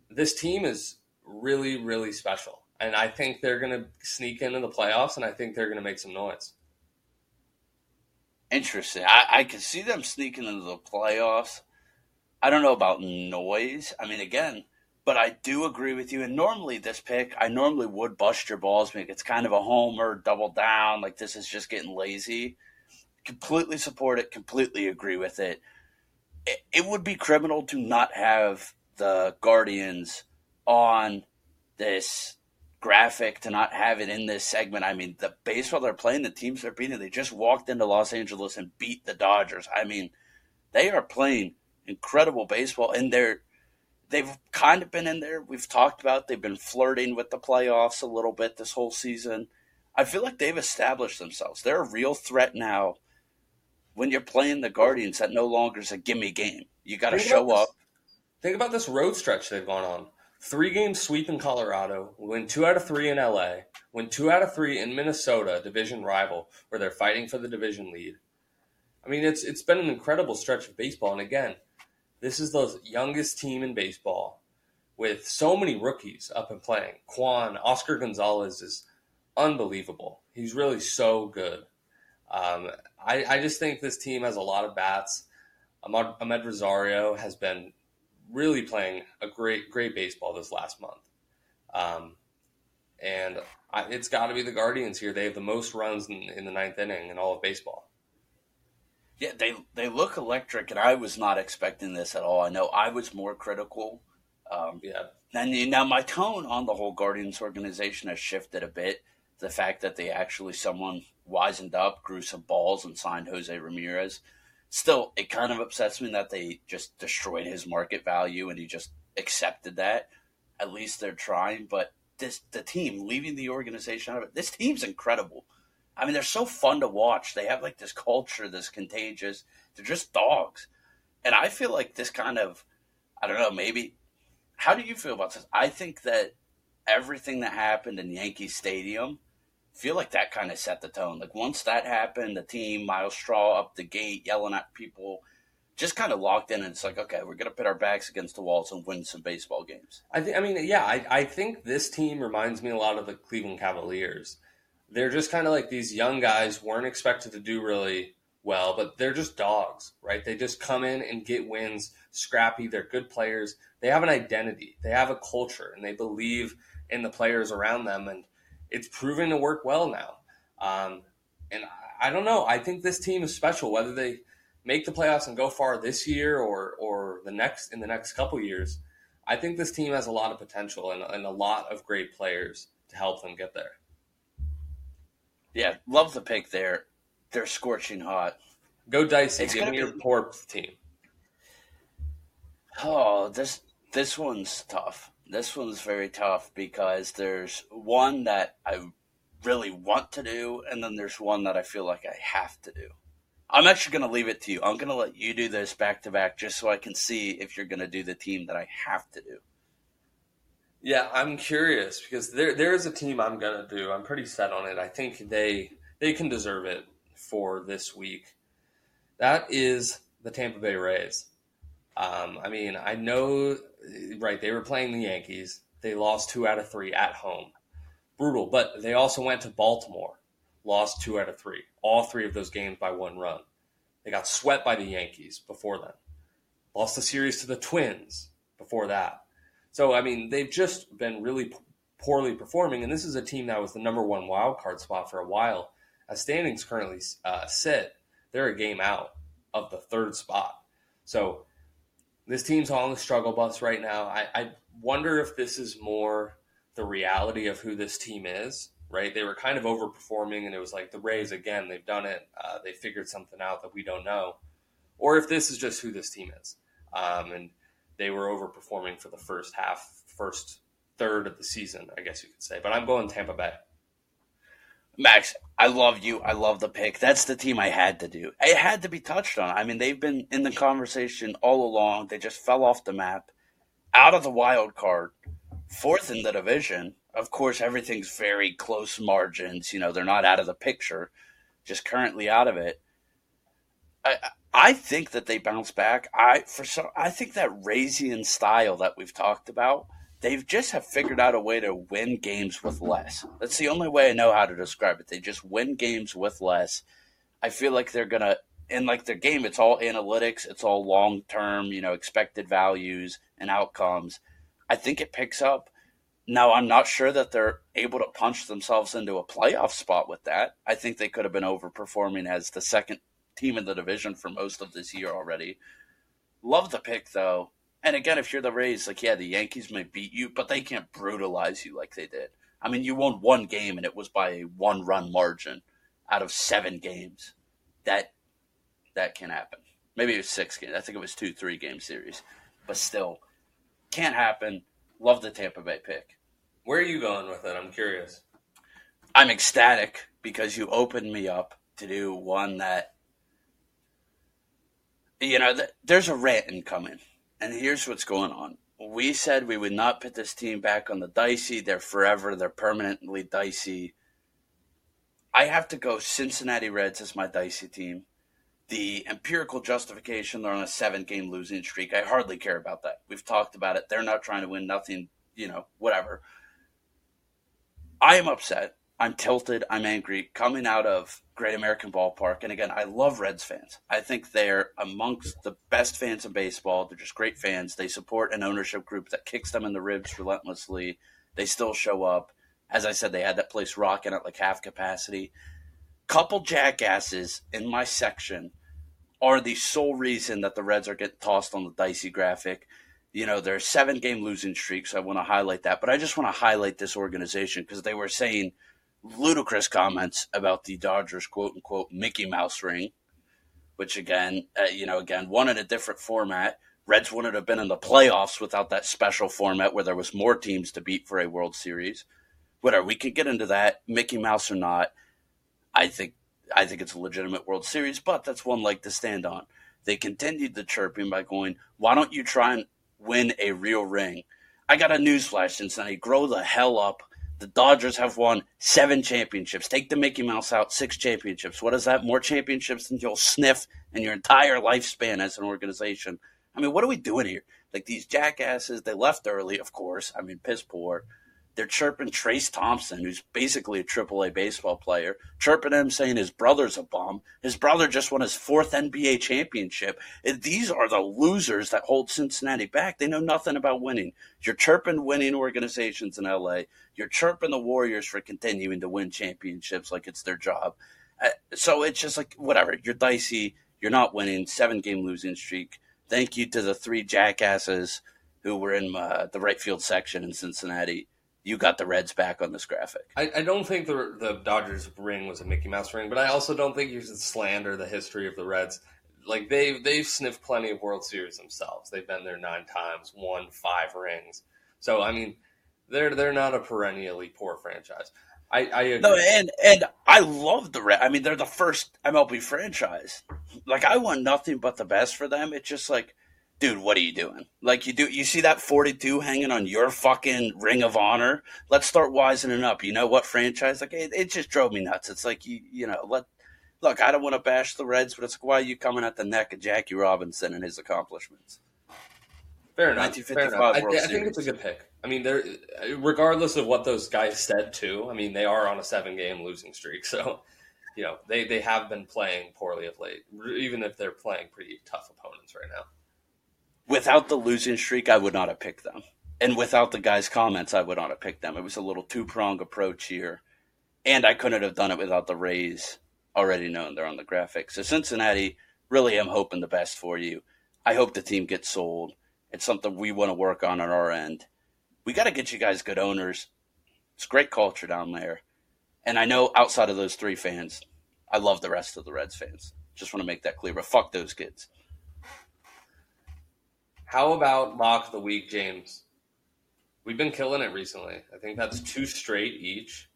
This team is really, really special. And I think they're going to sneak into the playoffs, and I think they're going to make some noise. Interesting. I, I can see them sneaking into the playoffs. I don't know about noise. I mean, again, but I do agree with you. And normally, this pick, I normally would bust your balls, make it's kind of a homer, double down, like this is just getting lazy. Completely support it, completely agree with it. It, it would be criminal to not have the Guardians on this graphic, to not have it in this segment. I mean, the baseball they're playing, the teams they're beating, they just walked into Los Angeles and beat the Dodgers. I mean, they are playing incredible baseball, and they're they've kind of been in there. We've talked about they've been flirting with the playoffs a little bit this whole season. I feel like they've established themselves. They're a real threat now. When you're playing the Guardians, that no longer is a gimme game. You got to show up. Think about this road stretch they've gone on. Three game sweep in Colorado, win two out of three in LA, win two out of three in Minnesota, division rival, where they're fighting for the division lead. I mean, it's it's been an incredible stretch of baseball, and again, this is the youngest team in baseball with so many rookies up and playing. Kwan, Oscar Gonzalez is unbelievable. He's really so good. Um, I, I, just think this team has a lot of bats. Amed, Amed Rosario has been really playing a great, great baseball this last month. Um, and I, it's got to be the Guardians here. They have the most runs in, in the ninth inning in all of baseball. Yeah, they they look electric, and I was not expecting this at all. I know I was more critical. Um, yeah, and now my tone on the whole Guardians organization has shifted a bit. The fact that they actually someone wisened up, grew some balls, and signed Jose Ramirez. Still, it kind of upsets me that they just destroyed his market value, and he just accepted that. At least they're trying, but this the team leaving the organization out of it. This team's incredible. I mean, they're so fun to watch. They have like this culture that's contagious. They're just dogs. And I feel like this kind of, I don't know, maybe. How do you feel about this? I think that everything that happened in Yankee Stadium, feel like that kind of set the tone. Like once that happened, the team, Myles Straw up the gate, yelling at people, just kind of locked in. And it's like, okay, we're going to put our backs against the walls and win some baseball games. I think. I mean, yeah, I, I think this team reminds me a lot of the Cleveland Cavaliers they're just kind of like these young guys weren't expected to do really well, but they're just dogs, right? They just come in and get wins, scrappy. They're good players. They have an identity, they have a culture, and they believe in the players around them. And it's proven to work well now. Um, and I, don't know. I think this team is special, whether they make the playoffs and go far this year or or the next in the next couple years. I think this team has a lot of potential and, and a lot of great players to help them get there. Yeah, love the pick there. They're scorching hot. Go dicey. It's Give me be... your poor team. Oh, this this one's tough. This one's very tough because there's one that I really want to do, and then there's one that I feel like I have to do. I'm actually going to leave it to you. I'm going to let you do this back to back just so I can see if you're going to do the team that I have to do. Yeah, I'm curious because there there is a team I'm gonna do. I'm pretty set on it. I think they they can deserve it for this week. That is the Tampa Bay Rays. Um, I mean, I know, right? They were playing the Yankees. They lost two out of three at home. Brutal. But they also went to Baltimore, lost two out of three. All three of those games by one run. They got swept by the Yankees before then. Lost the series to the Twins before that. So, I mean, they've just been really poorly performing. And this is a team that was the number one wild card spot for a while. As standings currently uh, sit, they're a game out of the third spot. So this team's on the struggle bus right now. I, I wonder if this is more the reality of who this team is, right? They were kind of overperforming, and it was like the Rays again. They've done it. Uh, they figured something out that we don't know, or if this is just who this team is, um, and they were overperforming for the first half, first third of the season, I guess you could say. But I'm going Tampa Bay. Max, I love you. I love the pick. That's the team I had to do. It had to be touched on. I mean, they've been in the conversation all along. They just fell off the map, out of the wild card, fourth in the division. Of course, everything's very close margins. You know, they're not out of the picture, just currently out of it. I I think that they bounce back. I for so I think that Raysian style that we've talked about they've just have figured out a way to win games with less. That's the only way I know how to describe it. They just win games with less. I feel like they're gonna in like their game. It's all analytics. It's all long term. You know, expected values and outcomes. I think it picks up. Now I'm not sure that they're able to punch themselves into a playoff spot with that. I think they could have been overperforming as the second team in the division for most of this year already. Love the pick though. And again, if you're the Rays, like, yeah, the Yankees may beat you, but they can't brutalize you like they did. I mean, you won one game and it was by a one run margin out of seven games. That that can happen. Maybe it was six games. I think it was two, three game series. But still, can't happen. Love the Tampa Bay pick. Where are you going with it? I'm curious. I'm ecstatic because you opened me up to do one that, you know, th- there's a rant incoming and here's what's going on. We said we would not put this team back on the dicey. They're forever, they're permanently dicey. I have to go Cincinnati Reds as my dicey team. The empirical justification, they're on a seven game losing streak. I hardly care about that. We've talked about it. They're not trying to win nothing, you know, whatever. I am upset I'm tilted. I'm angry coming out of Great American Ballpark. And again, I love Reds fans. I think they're amongst the best fans in baseball. They're just great fans. They support an ownership group that kicks them in the ribs relentlessly. They still show up. As I said, they had that place rocking at like half capacity. Couple jackasses in my section are the sole reason that the Reds are getting tossed on the dicey graphic. You know, they're seven game losing streaks. So I want to highlight that. But I just want to highlight this organization because they were saying – ludicrous comments about the Dodgers quote unquote Mickey Mouse ring, which again, uh, you know, again, one in a different format. Reds wouldn't have been in the playoffs without that special format where there was more teams to beat for a World Series. Whatever, we could get into that, Mickey Mouse or not. I think I think it's a legitimate World Series, but that's one leg to stand on. They continued the chirping by going, "Why don't you try and win a real ring?" I got a newsflash, Cincinnati. Grow the hell up the Dodgers have won seven championships. Take the Mickey Mouse out, six championships. What is that? More championships than you'll sniff in your entire lifespan as an organization. I mean, what are we doing here? Like these jackasses, they left early, of course. I mean, piss poor. They're chirping Trayce Thompson, who's basically a AAA baseball player, chirping him saying his brother's a bum. His brother just won his fourth NBA championship. These are the losers that hold Cincinnati back. They know nothing about winning. You're chirping winning organizations in LA. You're chirping the Warriors for continuing to win championships like it's their job. Uh, so it's just like, whatever. You're dicey. You're not winning. Seven game losing streak. Thank you to the three jackasses who were in uh, the right field section in Cincinnati you got the Reds back on this graphic. I, I, don't think the the Dodgers ring was a Mickey Mouse ring, but I also don't think you should slander the history of the Reds. Like they've they've sniffed plenty of World Series themselves. They've been there nine times, won five rings. So I mean, they're they're not a perennially poor franchise. I, I agree. no, and and I love the Reds. I mean, they're the first MLB franchise. Like I want nothing but the best for them. It's just like dude, what are you doing? Like you do, you see that 42 hanging on your fucking ring of honor. Let's start wisening up. You know what franchise? Like it, it just drove me nuts. It's like you, you know, let look, I don't want to bash the Reds, but it's like, why are you coming at the neck of Jackie Robinson and his accomplishments? Fair enough. Fair enough. I, I, think it's a good pick. I mean, they're regardless of what those guys said too. I mean, they are on a seven-game losing streak, so you know they they have been playing poorly of late, even if they're playing pretty tough opponents right now. Without the losing streak, I would not have picked them, and without the guys' comments, I would not have picked them. It was a little two-prong approach here, and I couldn't have done it without the Rays already known they're on the graphic. So Cincinnati, really am hoping the best for you. I hope the team gets sold. It's something we want to work on on our end. We got to get you guys good owners. It's great culture down there. And I know outside of those three fans, I love the rest of the Reds fans. Just want to make that clear. But fuck those kids. How about lock of the week, James? We've been killing it recently. I think that's two straight each.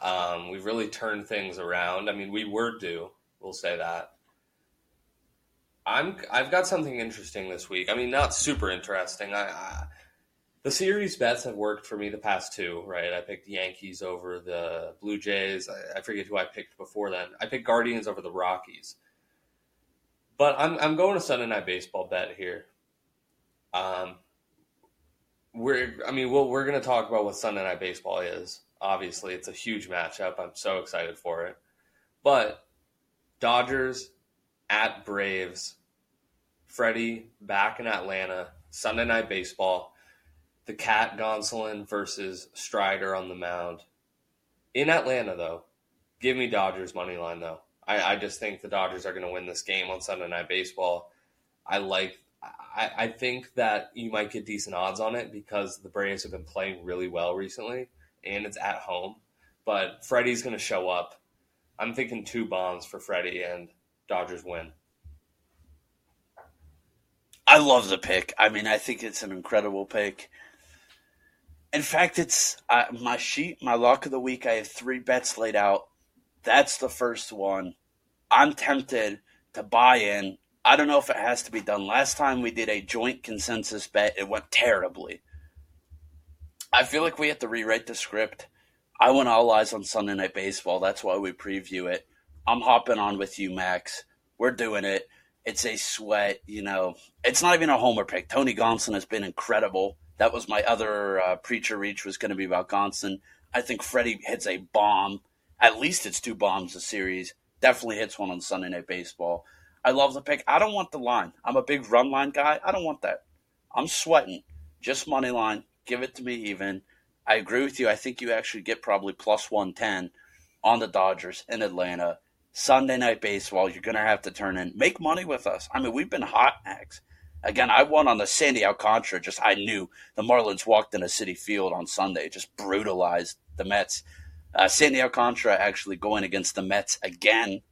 Um, we've really turned things around. I mean, we were due. We'll say that. I'm. I've got something interesting this week. I mean, not super interesting. I, I the series bets have worked for me the past two. Right, I picked Yankees over the Blue Jays. I, I forget who I picked before then. I picked Guardians over the Rockies. But I'm I'm going to Sunday Night Baseball bet here. Um, we're I mean, we'll, we're going to talk about what Sunday Night Baseball is. Obviously, it's a huge matchup. I'm so excited for it. But Dodgers at Braves, Freddie back in Atlanta, Sunday night baseball, the Cat Gonsolin versus Strider on the mound. In Atlanta, though, give me Dodgers money line though. I, I just think the Dodgers are going to win this game on Sunday night baseball. I like. I, I think that you might get decent odds on it because the Braves have been playing really well recently and it's at home. But Freddie's going to show up. I'm thinking two bombs for Freddie and Dodgers win. I love the pick. I mean, I think it's an incredible pick. In fact, it's uh, my sheet, my lock of the week. I have three bets laid out. That's the first one. I'm tempted to buy in. I don't know if it has to be done. Last time we did a joint consensus bet, it went terribly. I feel like we have to rewrite the script. I want all eyes on Sunday Night Baseball. That's why we preview it. I'm hopping on with you, Max. We're doing it. It's a sweat, you know. It's not even a homer pick. Tony Gonsolin has been incredible. That was my other uh, preach or reach was going to be about Gonsolin. I think Freddie hits a bomb. At least it's two bombs a series. Definitely hits one on Sunday Night Baseball. I love the pick. I don't want the line. I'm a big run line guy. I don't want that. I'm sweating. Just money line. Give it to me even. I agree with you. I think you actually get probably plus 110 on the Dodgers in Atlanta. Sunday night baseball, you're going to have to turn in. Make money with us. I mean, we've been hot, Max. Again, I won on the Sandy Alcantara. Just I knew the Marlins walked in a Citi Field on Sunday, just brutalized the Mets. Uh, Sandy Alcantara actually going against the Mets again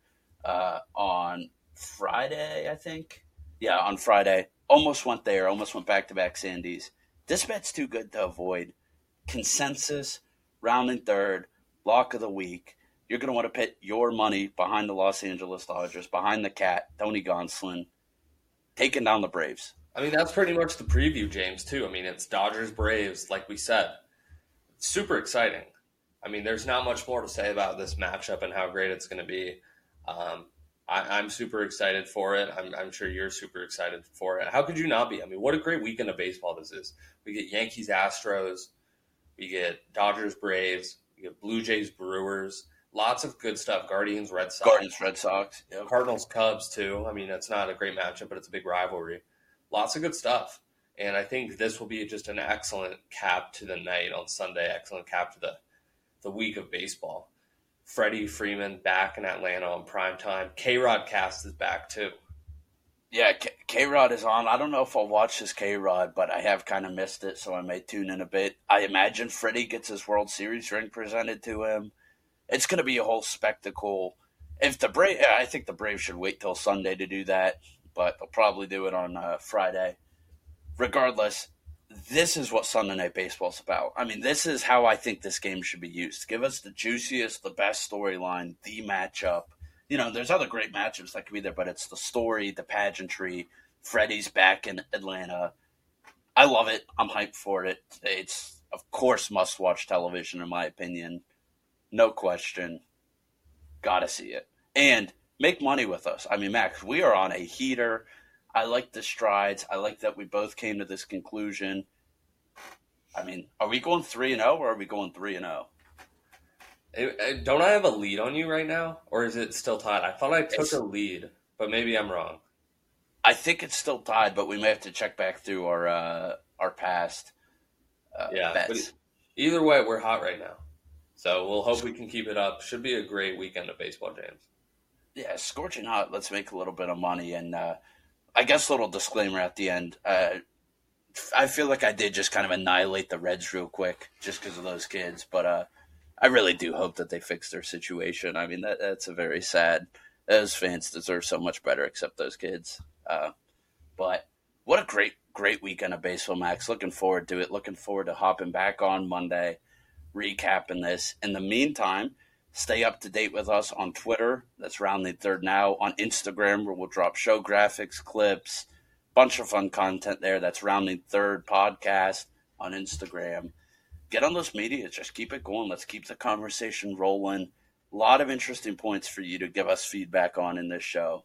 uh, on Friday, I think. Yeah, on Friday. Almost went there. Almost went back to back Sandys. This bet's too good to avoid. Consensus, rounding third, lock of the week. You're going to want to put your money behind the Los Angeles Dodgers, behind the cat, Tony Gonsolin, taking down the Braves. I mean, that's pretty much the preview, James, too. I mean, it's Dodgers Braves, like we said. super exciting. I mean, there's not much more to say about this matchup and how great it's going to be. Um, I, am super excited for it. I'm, I'm, sure you're super excited for it. How could you not be? I mean, what a great weekend of baseball this is. We get Yankees, Astros, we get Dodgers, Braves, we get Blue Jays, Brewers. Lots of good stuff. Guardians, Red Sox. Guardians, Red Sox. Yep. Cardinals, Cubs, too. I mean, it's not a great matchup, but it's a big rivalry. Lots of good stuff. And I think this will be just an excellent cap to the night on Sunday, excellent cap to the, the week of baseball. Freddie Freeman back in Atlanta on prime time. KayRod Cast is back too. Yeah, KayRod is on. I don't know if I'll watch this K Rod, but I have kind of missed it, so I may tune in a bit. I imagine Freddie gets his World Series ring presented to him. It's going to be a whole spectacle. If the Brave, I think the Braves should wait till Sunday to do that, but they'll probably do it on uh, Friday. Regardless, this is what Sunday Night Baseball is about. I mean, this is how I think this game should be used. Give us the juiciest, the best storyline, the matchup. You know, there's other great matchups that could be there, but it's the story, the pageantry. Freddie's back in Atlanta. I love it. I'm hyped for it. It's, of course, must watch television, in my opinion. No question. Gotta see it. And make money with us. I mean, Max, we are on a heater. I like the strides. I like that we both came to this conclusion. I mean, are we going three and zero, or are we going three and zero? Don't I have a lead on you right now, or is it still tied? I thought I took It's- a lead, but maybe I'm wrong. I think it's still tied, but we may have to check back through our uh, our past uh, Yeah, bets. Either way, we're hot right now, so we'll hope we can keep it up. Should be a great weekend of baseball, James. Yeah, scorching hot. Let's make a little bit of money, and uh, I guess a little disclaimer at the end. Uh, I feel like I did just kind of annihilate the Reds real quick, just because of those kids. But uh, I really do hope that they fix their situation. I mean, that that's a very sad. Those fans deserve so much better, except those kids. Uh, but what a great, great weekend of baseball, Max. Looking forward to it. Looking forward to hopping back on Monday, recapping this. In the meantime, stay up to date with us on Twitter. That's Rounding Third Now. On Instagram, where we'll drop show graphics, clips, bunch of fun content there. That's Rounding Third Podcast on Instagram. Get on those media. Just keep it going. Let's keep the conversation rolling. A lot of interesting points for you to give us feedback on in this show.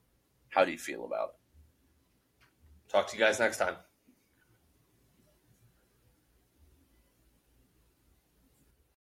How do you feel about it? Talk to you guys next time.